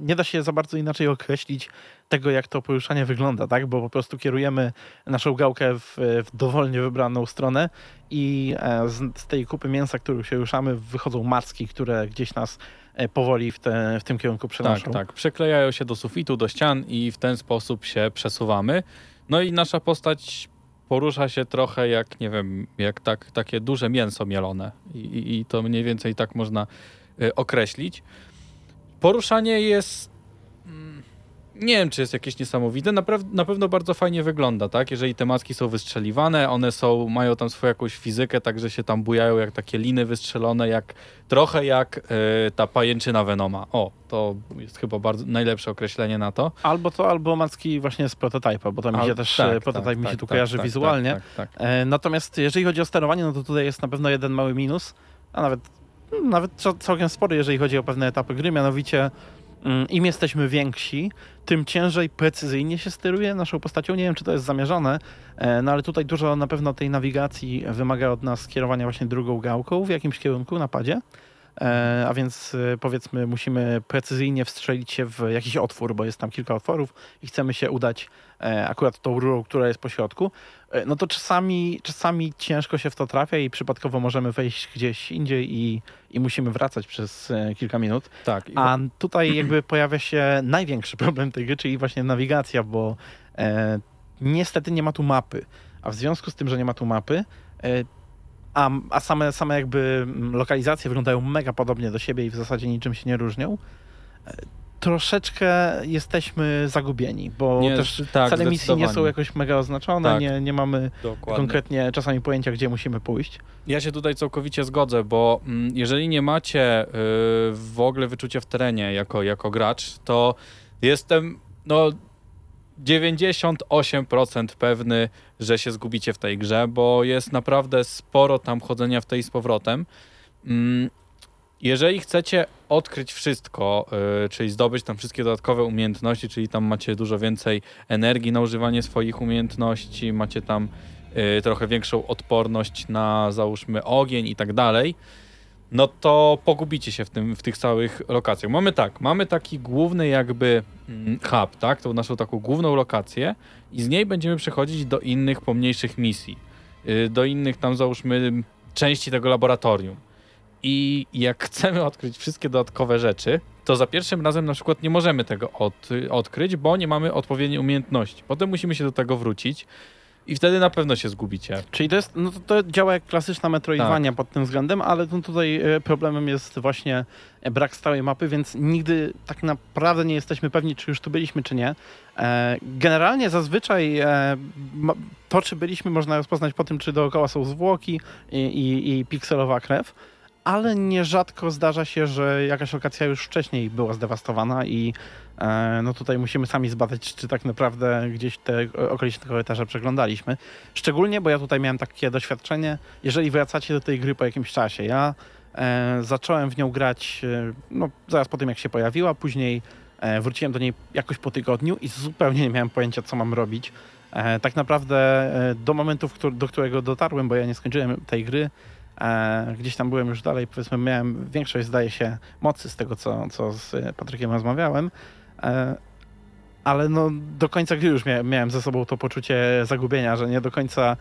nie da się za bardzo inaczej określić tego, jak to poruszanie wygląda, tak? Bo po prostu kierujemy naszą gałkę w, w dowolnie wybraną stronę i e, z, z tej kupy mięsa, którą się ruszamy, wychodzą macki, które gdzieś nas e, powoli w, te, w tym kierunku przenoszą. Tak, tak. Przyklejają się do sufitu, do ścian i w ten sposób się przesuwamy. No i nasza postać porusza się trochę jak, nie wiem, jak tak, takie duże mięso mielone. I, i, to mniej więcej tak można y, określić. Poruszanie jest... Nie wiem, czy jest jakieś niesamowite. Na, na pewno bardzo fajnie wygląda, tak? Jeżeli te maski są wystrzeliwane, one są, mają tam swoją jakąś fizykę, także się tam bujają jak takie liny wystrzelone, jak trochę jak y, ta pajęczyna Venoma. O, to jest chyba bardzo najlepsze określenie na to. Albo to, albo macki właśnie z prototypa, bo to mi się Al- też tak, tak, prototyp tak, mi się tak, tu tak, kojarzy tak, wizualnie. Tak. E, Natomiast jeżeli chodzi o sterowanie, no to tutaj jest na pewno jeden mały minus, a nawet, nawet cał- całkiem spory, jeżeli chodzi o pewne etapy gry, mianowicie im jesteśmy więksi, tym ciężej precyzyjnie się steruje naszą postacią. Nie wiem, czy to jest zamierzone, e, no ale tutaj dużo na pewno tej nawigacji wymaga od nas kierowania właśnie drugą gałką w jakimś kierunku na padzie. E, A więc e, powiedzmy, musimy precyzyjnie wstrzelić się w jakiś otwór, bo jest tam kilka otworów i chcemy się udać akurat tą rurą, która jest po środku. E, No to czasami, czasami ciężko się w to trafia i przypadkowo możemy wejść gdzieś indziej i, i musimy wracać przez e, kilka minut. tak. A tutaj jakby pojawia się największy problem tej gry, czyli właśnie nawigacja, bo e, niestety nie ma tu mapy. A w związku z tym, że nie ma tu mapy, e, a, a same, same jakby mm, lokalizacje wyglądają mega podobnie do siebie i w zasadzie niczym się nie różnią, e, troszeczkę jesteśmy zagubieni, bo Nie, też tak, cele misji nie są jakoś mega oznaczone, Tak. nie, nie mamy Dokładnie. konkretnie czasami pojęcia, gdzie musimy pójść. Ja się tutaj całkowicie zgodzę, bo mm, jeżeli nie macie y, w ogóle wyczucia w terenie jako, jako gracz, to jestem no 98% pewny, że się zgubicie w tej grze, bo jest naprawdę sporo tam chodzenia w tej z powrotem. Mm, jeżeli chcecie odkryć wszystko, y, czyli zdobyć tam wszystkie dodatkowe umiejętności, czyli tam macie dużo więcej energii na używanie swoich umiejętności, macie tam y, trochę większą odporność na załóżmy ogień i tak dalej, no to pogubicie się w, tym, w tych całych lokacjach. Mamy tak, mamy taki główny jakby mm, hub, tak, tą naszą taką główną lokację i z niej będziemy przechodzić do innych pomniejszych misji, y, do innych tam załóżmy części tego laboratorium. I jak chcemy odkryć wszystkie dodatkowe rzeczy, to za pierwszym razem na przykład nie możemy tego od, odkryć, bo nie mamy odpowiedniej umiejętności. Potem musimy się do tego wrócić i wtedy na pewno się zgubicie. Czyli to jest, no to, to działa jak klasyczna Metroidvania pod tym względem, ale no tutaj e, problemem jest właśnie e, brak stałej mapy, więc nigdy tak naprawdę nie jesteśmy pewni, czy już tu byliśmy, czy nie. E, Generalnie zazwyczaj to, czy byliśmy, można rozpoznać po tym, czy dookoła są zwłoki i, i, i pikselowa krew, ale nierzadko zdarza się, że jakaś lokacja już wcześniej była zdewastowana i e, no tutaj musimy sami zbadać, czy tak naprawdę gdzieś te okoliczne korytarze przeglądaliśmy. Szczególnie, bo ja tutaj miałem takie doświadczenie, jeżeli wracacie do tej gry po jakimś czasie. Ja e, zacząłem w nią grać e, no, zaraz po tym, jak się pojawiła, później e, wróciłem do niej jakoś po tygodniu i zupełnie nie miałem pojęcia, co mam robić. E, tak naprawdę e, do momentu, do którego dotarłem, bo ja nie skończyłem tej gry, e, gdzieś tam byłem już dalej, powiedzmy, miałem większość, zdaje się, mocy z tego, co, co z Patrykiem rozmawiałem. E, ale no, do końca gry już mia miałem ze sobą to poczucie zagubienia, że nie do końca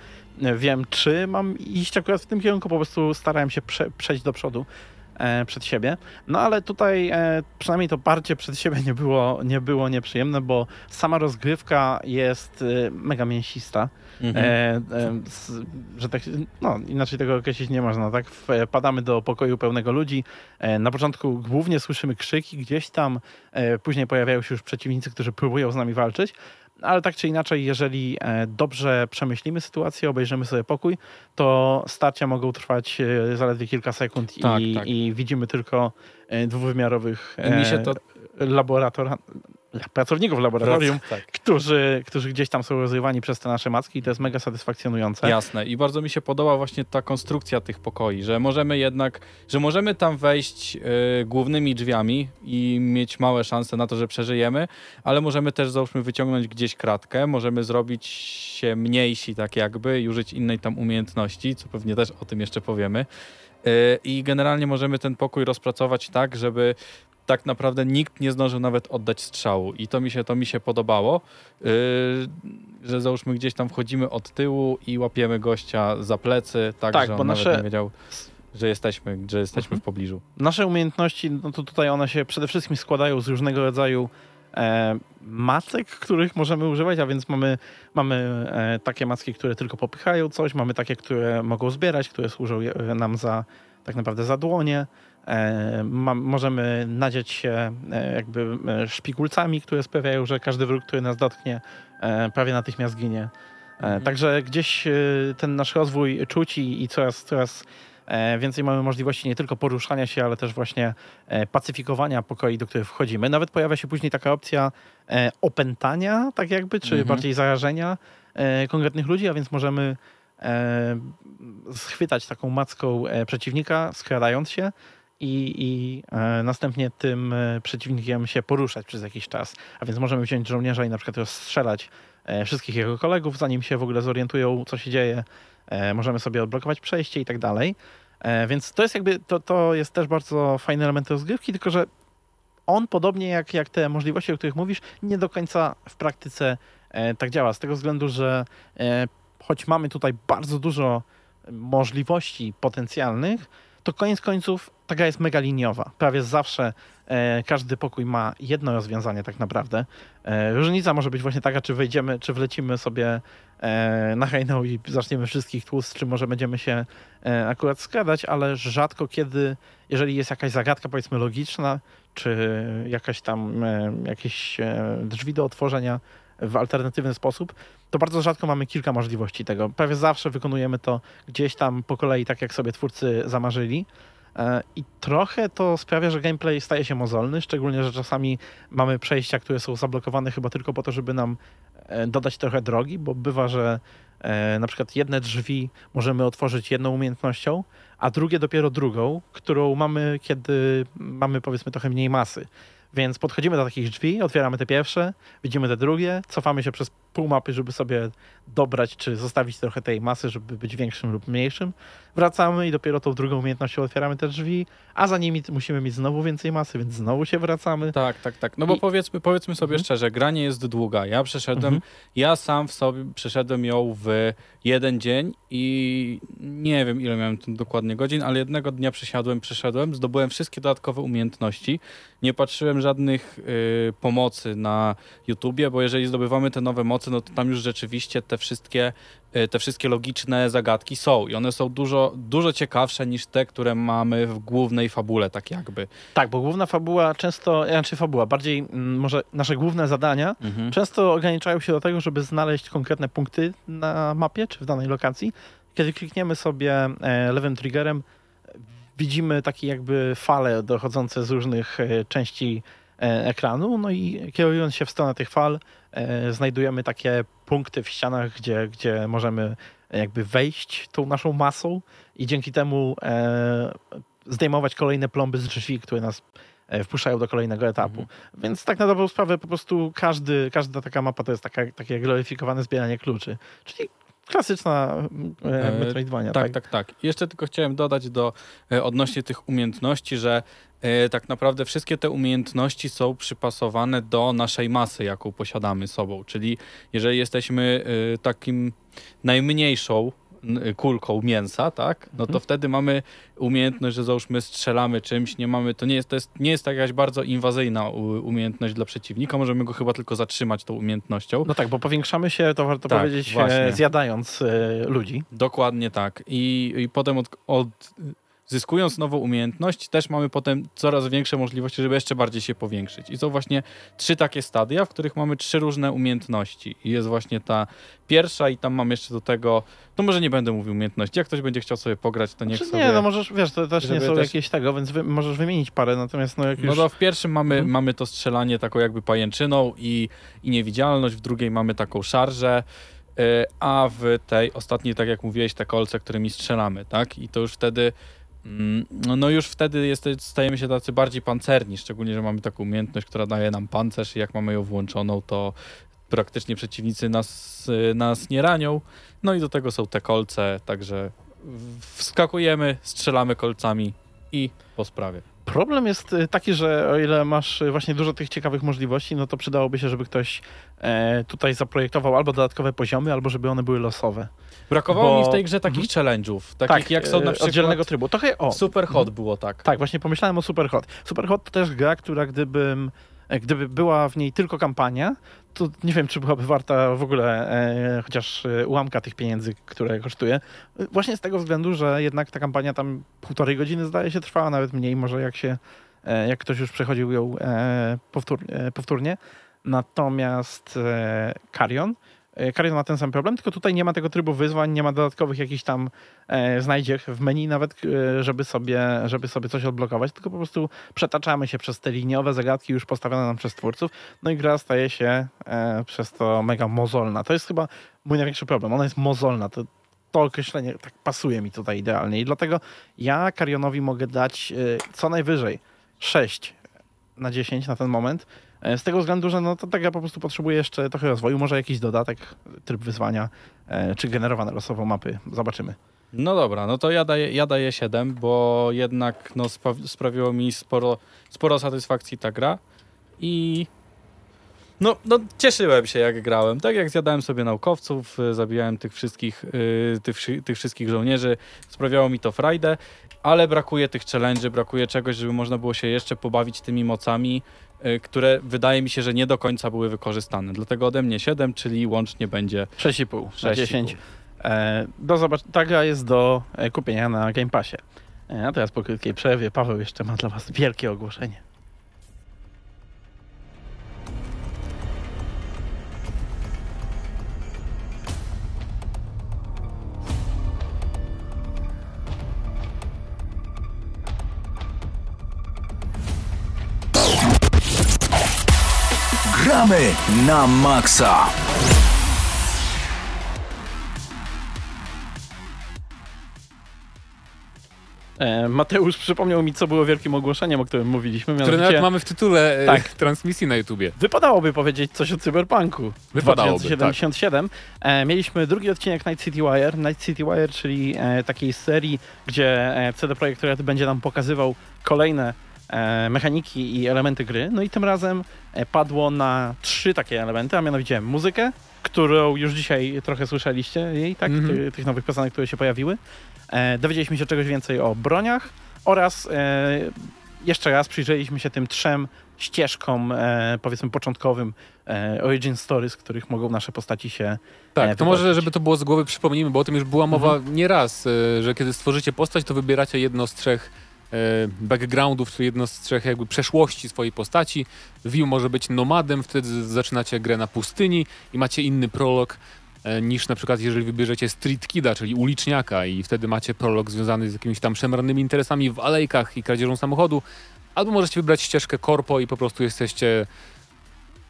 wiem, czy mam iść akurat w tym kierunku, po prostu starałem się prze przejść do przodu przed siebie. No ale tutaj e, przynajmniej to parcie przed siebie nie było, nie było nieprzyjemne, bo sama rozgrywka jest e, mega mięsista. Mhm. E, e, s- że tak, no inaczej tego określić nie można, tak? Wpadamy do pokoju pełnego ludzi. E, na początku głównie słyszymy krzyki gdzieś tam, e, później pojawiają się już przeciwnicy, którzy próbują z nami walczyć. Ale tak czy inaczej, jeżeli e, dobrze przemyślimy sytuację, obejrzymy sobie pokój, to starcia mogą trwać e, zaledwie kilka sekund Tak, i, tak. i widzimy tylko e, dwuwymiarowych mi się to laboratora, pracowników laboratorium, Tak. którzy, którzy gdzieś tam są rozrywani przez te nasze macki i to jest mega satysfakcjonujące. Jasne. I bardzo mi się podoba właśnie ta konstrukcja tych pokoi, że możemy jednak, że możemy tam wejść y, głównymi drzwiami i mieć małe szanse na to, że przeżyjemy, ale możemy też załóżmy wyciągnąć gdzieś kratkę, możemy zrobić się mniejsi tak jakby i użyć innej tam umiejętności, co pewnie też o tym jeszcze powiemy. Y, I generalnie możemy ten pokój rozpracować tak, żeby tak naprawdę nikt nie zdążył nawet oddać strzału. I to mi się, to mi się podobało, yy, że załóżmy gdzieś tam wchodzimy od tyłu i łapiemy gościa za plecy, tak, Tak, że on nawet nie wiedział, że jesteśmy, że jesteśmy Mhm. w pobliżu. Nasze umiejętności, no to tutaj one się przede wszystkim składają z różnego rodzaju e, macek, których możemy używać, a więc mamy, mamy e, takie macki, które tylko popychają coś, mamy takie, które mogą zbierać, które służą je- nam za tak naprawdę za dłonie. E, ma, możemy nadziać się e, jakby e, szpikulcami, które sprawiają, że każdy wróg, który nas dotknie, prawie natychmiast ginie. E, Także gdzieś ten nasz rozwój czuć i, i coraz, coraz więcej mamy możliwości nie tylko poruszania się, ale też właśnie pacyfikowania pokoi, do których wchodzimy. Nawet pojawia się później taka opcja opętania, tak jakby, czy Mhm. bardziej zarażenia konkretnych ludzi, a więc możemy schwytać taką macką przeciwnika, skradając się i, i e, następnie tym e, przeciwnikiem się poruszać przez jakiś czas. A więc możemy wziąć żołnierza i na przykład rozstrzelać e, wszystkich jego kolegów, zanim się w ogóle zorientują, co się dzieje. Możemy sobie odblokować przejście i tak dalej. Więc to jest jakby, to, to jest też bardzo fajny element rozgrywki, tylko że on, podobnie jak, jak te możliwości, o których mówisz, nie do końca w praktyce tak działa. Z tego względu, że choć mamy tutaj bardzo dużo możliwości potencjalnych, to koniec końców ta gra jest mega liniowa. Prawie zawsze e, każdy pokój ma jedno rozwiązanie tak naprawdę. E, różnica może być właśnie taka, czy wejdziemy, czy wlecimy sobie e, na hejną i zaczniemy wszystkich tłuc, czy może będziemy się e, akurat skradać, ale rzadko kiedy, jeżeli jest jakaś zagadka powiedzmy logiczna, czy jakaś tam e, jakieś e, drzwi do otworzenia w alternatywny sposób, to bardzo rzadko mamy kilka możliwości tego. Prawie zawsze wykonujemy to gdzieś tam po kolei, tak jak sobie twórcy zamarzyli. E, I trochę to sprawia, że gameplay staje się mozolny, szczególnie, że czasami mamy przejścia, które są zablokowane chyba tylko po to, żeby nam e, dodać trochę drogi, bo bywa, że e, na przykład jedne drzwi możemy otworzyć jedną umiejętnością, a drugie dopiero drugą, którą mamy, kiedy mamy powiedzmy trochę mniej masy. Więc podchodzimy do takich drzwi, otwieramy te pierwsze, widzimy te drugie, cofamy się przez pół mapy, żeby sobie dobrać, czy zostawić trochę tej masy, żeby być większym lub mniejszym. Wracamy i dopiero tą drugą umiejętnością otwieramy te drzwi, a za nimi musimy mieć znowu więcej masy, więc znowu się wracamy. Tak, tak, tak. No bo I- powiedzmy, powiedzmy sobie Mhm. szczerze, gra nie jest długa. Ja przeszedłem, Mhm. ja sam w sobie przeszedłem ją w jeden dzień i nie wiem ile miałem dokładnie godzin, ale jednego dnia przesiadłem, przeszedłem, zdobyłem wszystkie dodatkowe umiejętności. Nie patrzyłem żadnych y, pomocy na YouTubie, bo jeżeli zdobywamy te nowe mocy, no to tam już rzeczywiście te wszystkie, y, te wszystkie logiczne zagadki są i one są dużo, dużo ciekawsze niż te, które mamy w głównej fabule, tak jakby. Tak, bo główna fabuła często, znaczy fabuła, bardziej mm, może nasze główne zadania Mhm. często ograniczają się do tego, żeby znaleźć konkretne punkty na mapie czy w danej lokacji. Kiedy klikniemy sobie e, lewym triggerem, widzimy takie jakby fale dochodzące z różnych e, części e, ekranu, no i kierując się w stronę tych fal, e, znajdujemy takie punkty w ścianach, gdzie, gdzie możemy jakby wejść tą naszą masą i dzięki temu e, zdejmować kolejne plomby z drzwi, które nas e, wpuszczają do kolejnego etapu. Więc tak na dobrą sprawę po prostu każdy, każda taka mapa to jest taka, takie gloryfikowane zbieranie kluczy. Czyli klasyczna e, E, Metroidvania. Tak, tak, tak. I Jeszcze tylko chciałem dodać do e, odnośnie tych umiejętności, że e, tak naprawdę wszystkie te umiejętności są przypasowane do naszej masy, jaką posiadamy sobą. Czyli jeżeli jesteśmy e, takim najmniejszą kulką mięsa, tak? No to Mhm. wtedy mamy umiejętność, że załóżmy strzelamy czymś, nie mamy, to nie jest, to jest, nie jest jakaś bardzo inwazyjna umiejętność dla przeciwnika, możemy go chyba tylko zatrzymać tą umiejętnością. No tak, bo powiększamy się, to warto Tak, powiedzieć, właśnie. e, zjadając e, ludzi. Dokładnie tak. I, i potem od, od, zyskując nową umiejętność, też mamy potem coraz większe możliwości, żeby jeszcze bardziej się powiększyć. I są właśnie trzy takie stadia, w których mamy trzy różne umiejętności. I jest właśnie ta pierwsza i tam mam jeszcze do tego, no może nie będę mówił umiejętności, jak ktoś będzie chciał sobie pograć, to niech Znaczy, sobie... Nie, no możesz, wiesz, to też nie są też- jakieś tego, więc wy, możesz wymienić parę, natomiast no jak No już... to w pierwszym mamy, Mhm. mamy to strzelanie taką jakby pajęczyną i, i niewidzialność, w drugiej mamy taką szarżę, y, a w tej ostatniej, tak jak mówiłeś, te kolce, którymi strzelamy, tak? I to już wtedy, no, no już wtedy jest, stajemy się tacy bardziej pancerni, szczególnie, że mamy taką umiejętność, która daje nam pancerz i jak mamy ją włączoną, to praktycznie przeciwnicy nas, y, nas nie ranią. No i do tego są te kolce, także wskakujemy, strzelamy kolcami i po sprawie. Problem jest y, taki, że o ile masz y, właśnie dużo tych ciekawych możliwości, no to przydałoby się, żeby ktoś e, tutaj zaprojektował albo dodatkowe poziomy, albo żeby one były losowe. Brakowało Bo- mi w tej grze takich challenge'ów, takich jak są na e, przykład oddzielnego trybu. Trochę o. w Super Hot było tak. Tak, właśnie pomyślałem o Superhot. Superhot to też gra, która gdybym, e, gdyby była w niej tylko kampania, to nie wiem, czy byłaby warta w ogóle e, chociaż e, ułamka tych pieniędzy, które kosztuje. Właśnie z tego względu, że jednak ta kampania tam półtorej godziny zdaje się trwała, nawet mniej, może jak się, e, jak ktoś już przechodził ją e, powtór, powtórnie. Natomiast e, E, Carrion ma ten sam problem, tylko tutaj nie ma tego trybu wyzwań, nie ma dodatkowych jakichś tam e, znajdziech w menu nawet, e, żeby sobie, żeby sobie coś odblokować, tylko po prostu przetaczamy się przez te liniowe zagadki już postawione nam przez twórców, no i gra staje się e, przez to mega mozolna. To jest chyba mój największy problem. Ona jest mozolna. To, to określenie tak pasuje mi tutaj idealnie i dlatego ja Carrionowi mogę dać e, co najwyżej 6 na 10 na ten moment. E, Z tego względu, że no, to ta gra po prostu potrzebuje jeszcze trochę rozwoju, może jakiś dodatek, tryb wyzwania, e, czy generowane losowo mapy. Zobaczymy. No dobra, no to ja daję, ja daję 7, bo jednak no, spa- sprawiło mi sporo, sporo satysfakcji ta gra i no, no cieszyłem się jak grałem. Tak jak zjadałem sobie naukowców, y, zabijałem tych wszystkich, y, tych, tych wszystkich żołnierzy, sprawiało mi to frajdę, ale brakuje tych challenge'y, brakuje czegoś, żeby można było się jeszcze pobawić tymi mocami, y, które wydaje mi się, że nie do końca były wykorzystane. Dlatego ode mnie 7, czyli łącznie będzie 6,5 na 6,5. 10. E, do zobacz, ta gra jest do e, kupienia na Game Passie. E, a teraz po krótkiej przerwie Paweł jeszcze ma dla Was wielkie ogłoszenie. Gramy na maksa. E, Mateusz przypomniał mi, co było wielkim ogłoszeniem, o którym mówiliśmy. Które nawet Mianowicie, mamy w tytule Tak. tak. transmisji na YouTubie. Wypadałoby powiedzieć coś o Cyberpunku Wypadałoby, 2077. E, mieliśmy drugi odcinek Night City Wire. Night City Wire, czyli e, takiej serii, gdzie e, CD Projekt Red będzie nam pokazywał kolejne e, mechaniki i elementy gry. No i tym razem e, padło na trzy takie elementy, a mianowicie muzykę, którą już dzisiaj trochę słyszeliście jej, tak? Mhm. Ty, tych nowych piosenek, które się pojawiły. E, dowiedzieliśmy się czegoś więcej o broniach oraz e, jeszcze raz przyjrzeliśmy się tym trzem ścieżkom, e, powiedzmy, początkowym e, origin stories, z których mogą nasze postaci się e, Tak, to może, żeby to było z głowy, przypomnijmy, bo o tym już była mowa Mhm. nieraz, e, że kiedy stworzycie postać, to wybieracie jedno z trzech e, backgroundów, czy jedno z trzech jakby przeszłości swojej postaci. View może być nomadem, wtedy zaczynacie grę na pustyni i macie inny prolog e, niż na przykład jeżeli wybierzecie street kida, czyli uliczniaka i wtedy macie prolog związany z jakimiś tam szemranymi interesami w alejkach i kradzieżą samochodu. Albo możecie wybrać ścieżkę korpo i po prostu jesteście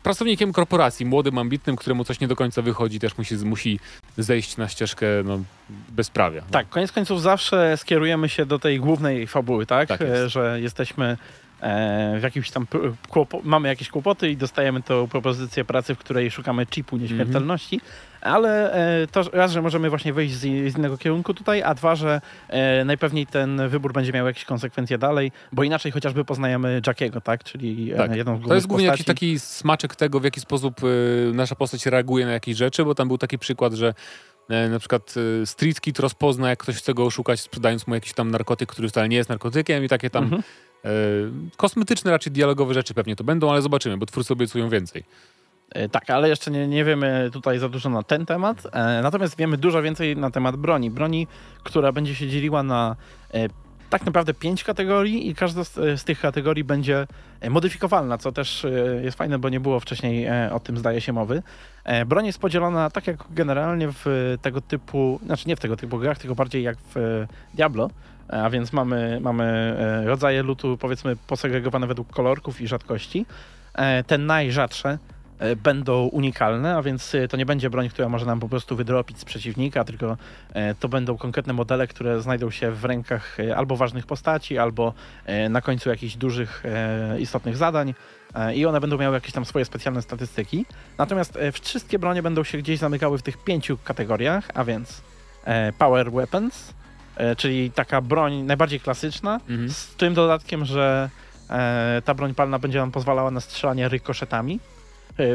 pracownikiem korporacji, młodym, ambitnym, któremu coś nie do końca wychodzi, też musi, musi zejść na ścieżkę no, bezprawia. Tak, koniec końców zawsze skierujemy się do tej głównej fabuły, tak? Tak jest. E, Że jesteśmy e, w jakimś tam mamy jakieś kłopoty i dostajemy tą propozycję pracy, w której szukamy chipu nieśmiertelności, ale e, to raz, że możemy właśnie wyjść z, innego kierunku tutaj, a dwa, że e, najpewniej ten wybór będzie miał jakieś konsekwencje dalej, bo inaczej chociażby poznajemy Jackiego, tak? Czyli Tak. e, jedną z To jest głównie jakiś postaci. taki smaczek tego, w jaki sposób nasza postać reaguje na jakieś rzeczy, bo tam był taki przykład, że na przykład Street Kid rozpozna, jak ktoś chce go oszukać, sprzedając mu jakiś tam narkotyk, który wcale nie jest narkotykiem i takie tam Mhm. kosmetyczne, raczej dialogowe rzeczy pewnie to będą, ale zobaczymy, bo twórcy obiecują więcej. E, Tak, ale jeszcze nie, nie wiemy tutaj za dużo na ten temat. E, natomiast wiemy dużo więcej na temat broni. Broni, która będzie się dzieliła na e, tak naprawdę pięć kategorii i każda z, tych kategorii będzie modyfikowalna, co też jest fajne, bo nie było wcześniej o tym zdaje się mowy. Broń jest podzielona tak jak generalnie w tego typu, znaczy nie w tego typu grach, tylko bardziej jak w Diablo, a więc mamy, mamy rodzaje lutu powiedzmy posegregowane według kolorków i rzadkości. Te najrzadsze będą unikalne, a więc e, to nie będzie broń, która może nam po prostu wydropić z przeciwnika, tylko e, to będą konkretne modele, które znajdą się w rękach e, albo ważnych postaci, albo e, na końcu jakichś dużych, e, istotnych zadań e, i one będą miały jakieś tam swoje specjalne statystyki. Natomiast e, wszystkie bronie będą się gdzieś zamykały w tych pięciu kategoriach, a więc e, Power Weapons, e, czyli taka broń najbardziej klasyczna, Mhm. z tym dodatkiem, że e, ta broń palna będzie nam pozwalała na strzelanie rykoszetami e,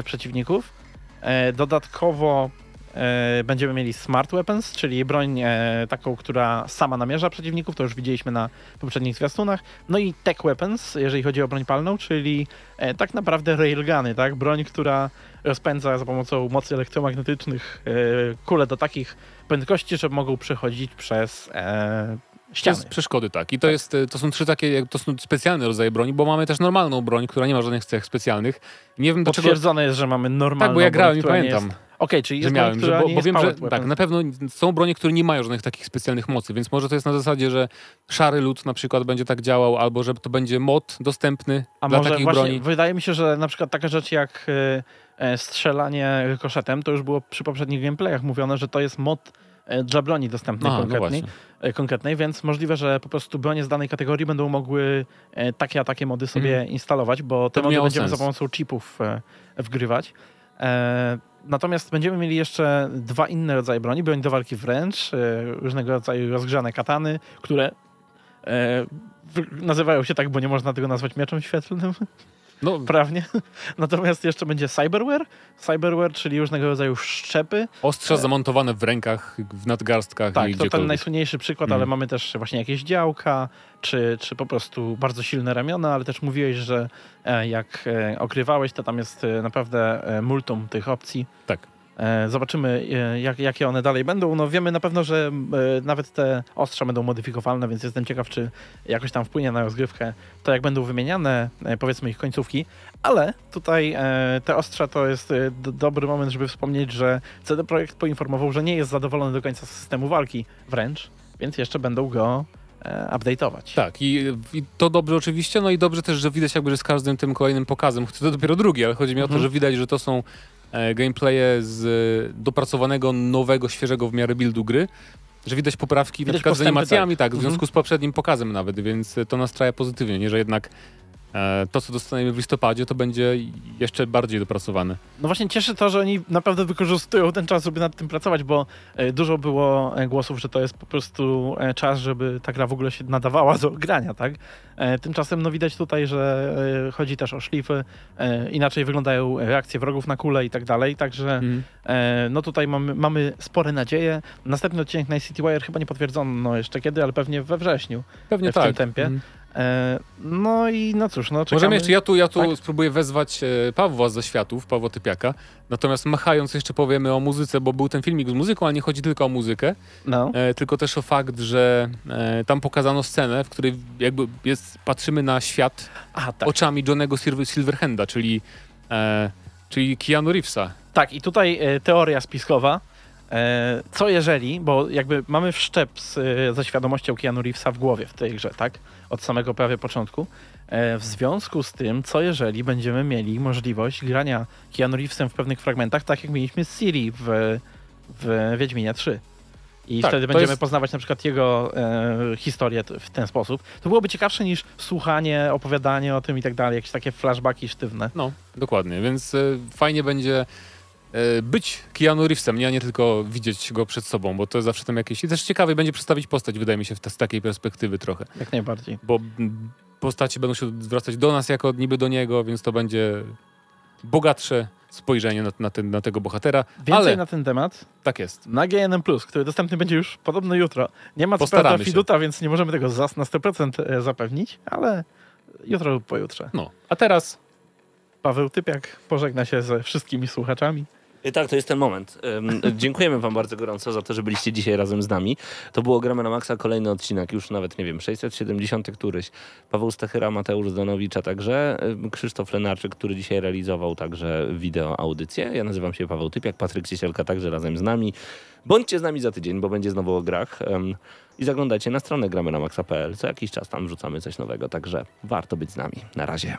przeciwników. E, dodatkowo e, będziemy mieli smart weapons, czyli broń e, taką, która sama namierza przeciwników, to już widzieliśmy na poprzednich zwiastunach. No i tech weapons, jeżeli chodzi o broń palną, czyli e, tak naprawdę railguny, tak? Broń, która rozpędza za pomocą mocy elektromagnetycznych e, kule do takich prędkości, że mogą przechodzić przez e, ściany. Przez przeszkody, tak. I to, jest, e, to są trzy takie, to są specjalne rodzaje broni, bo mamy też normalną broń, która nie ma żadnych cech specjalnych. Nie wiem dlaczego... Potwierdzone jest, że mamy normalną Tak, bo ja broń, grałem i pamiętam, Jest... Okej, czyli że jest miałem, broń, że, bo, bo wiem, że tak, na pewno są bronie, które nie mają żadnych takich specjalnych mocy, więc może to jest na zasadzie, że szary lód na przykład będzie tak działał, albo że to będzie mod dostępny A dla może takich właśnie, broni. wydaje mi się, że na przykład taka rzecz jak e, e, strzelanie rykoszetem, to już było przy poprzednich gameplayach mówione, że to jest mod dla broni dostępnej Aha, no konkretnej, e, konkretnej, więc możliwe, że po prostu bronie z danej kategorii będą mogły e, takie a takie mody sobie Mhm. instalować, bo te mody będziemy sens. za pomocą chipów e, wgrywać. E, Natomiast będziemy mieli jeszcze dwa inne rodzaje broni. Broń do walki wręcz, e, różnego rodzaju rozgrzane katany, które e, nazywają się tak, bo nie można tego nazwać mieczem świetlnym No, prawnie. (laughs) Natomiast jeszcze będzie cyberware. Cyberware, czyli różnego rodzaju szczepy. ostrza zamontowane w rękach, w nadgarstkach i Tak, to ten najsłynniejszy przykład, Mhm. ale mamy też właśnie jakieś działka, czy, czy po prostu bardzo silne ramiona, ale też mówiłeś, że e, jak e, okrywałeś, to tam jest e, naprawdę multum tych opcji. Tak. E, Zobaczymy, e, jak, jakie one dalej będą. No wiemy na pewno, że e, nawet te ostrza będą modyfikowalne, więc jestem ciekaw, czy jakoś tam wpłynie na rozgrywkę to, jak będą wymieniane, powiedzmy, ich końcówki. Ale tutaj te ostrza to jest dobry moment, żeby wspomnieć, że CD Projekt poinformował, że nie jest zadowolony do końca z systemu walki wręcz, więc jeszcze będą go update'ować. Tak, i, i to dobrze oczywiście, no i dobrze też, że widać jakby, że z każdym tym kolejnym pokazem, to dopiero drugi, ale chodzi mi o to, Mhm. że widać, że to są gameplaye z e, dopracowanego, nowego, świeżego w miarę buildu gry, że widać poprawki na Widać przykład z animacjami, tak, w Mhm. związku z poprzednim pokazem nawet, więc e, to nastraja pozytywnie, nie, że jednak e, to, co dostaniemy w listopadzie, to będzie jeszcze bardziej dopracowane. No właśnie cieszy to, że oni naprawdę wykorzystują ten czas, żeby nad tym pracować, bo e, dużo było e, głosów, że to jest po prostu e, czas, żeby ta gra w ogóle się nadawała do grania, tak? E, Tymczasem no widać tutaj, że e, chodzi też o szlify, e, inaczej wyglądają reakcje wrogów na kule i tak dalej, także e, no tutaj mamy, mamy spore nadzieje. Następny odcinek na Citywire chyba nie potwierdzono jeszcze kiedy, ale pewnie we wrześniu. Pewnie w tym tak. tempie. Mhm. E, No i no cóż, no czekamy. Możemy jeszcze, ja tu, ja tu Tak. spróbuję wezwać e, Pawła ze światów, Pawła Typiaka. Natomiast machając jeszcze powiemy o muzyce, bo był ten filmik z muzyką, ale nie chodzi tylko o muzykę, No. e, tylko też o fakt, że e, tam pokazano scenę, w której jakby jest, patrzymy na świat A, tak. oczami Johnego Silver, Silverhanda, czyli, e, czyli Keanu Reevesa. Tak, i tutaj teoria spiskowa. E, co jeżeli, bo jakby mamy wszczep z, e, ze świadomością Keanu Reevesa w głowie w tej grze, tak? Od samego prawie początku. E, w związku z tym, co jeżeli będziemy mieli możliwość grania Keanu Reevesem w pewnych fragmentach, tak jak mieliśmy z Siri w, w Wiedźminie 3. I Tak, wtedy będziemy jest- poznawać na przykład jego e, historię w ten sposób. To byłoby ciekawsze niż słuchanie, opowiadanie o tym i tak dalej, jakieś takie flashbacki sztywne. No, dokładnie, więc e, fajnie będzie być Keanu Reevesem, nie, a nie tylko widzieć go przed sobą, bo to jest zawsze tam jakieś... I też ciekawie będzie przedstawić postać, wydaje mi się, z takiej perspektywy trochę. Jak najbardziej. bo mm, postaci będą się zwracać do nas jako niby do niego, więc to będzie bogatsze spojrzenie na, na, ten, na tego bohatera. Więcej Ale na ten temat tak jest. na GNM+, który dostępny będzie już podobno jutro. Nie ma co prawda. Fiduta, więc nie możemy tego zas na 100% zapewnić, ale jutro lub pojutrze. No, a teraz Paweł Typiak pożegna się ze wszystkimi słuchaczami. I tak, to jest ten moment. (laughs) Dziękujemy wam bardzo gorąco za to, że byliście dzisiaj razem z nami. To było Gramy na Maxa, kolejny odcinek, już nawet, nie wiem, 670 któryś. Paweł Stachyra, Mateusz Zdanowicz, a także Krzysztof Lenarczyk, który dzisiaj realizował także wideo audycję. Ja nazywam się Paweł Typiak, Patryk Ciesielka także razem z nami. Bądźcie z nami za tydzień, bo będzie znowu o grach. I zaglądajcie na stronę gramy na maxa.pl. Co jakiś czas tam wrzucamy coś nowego, także warto być z nami. Na razie.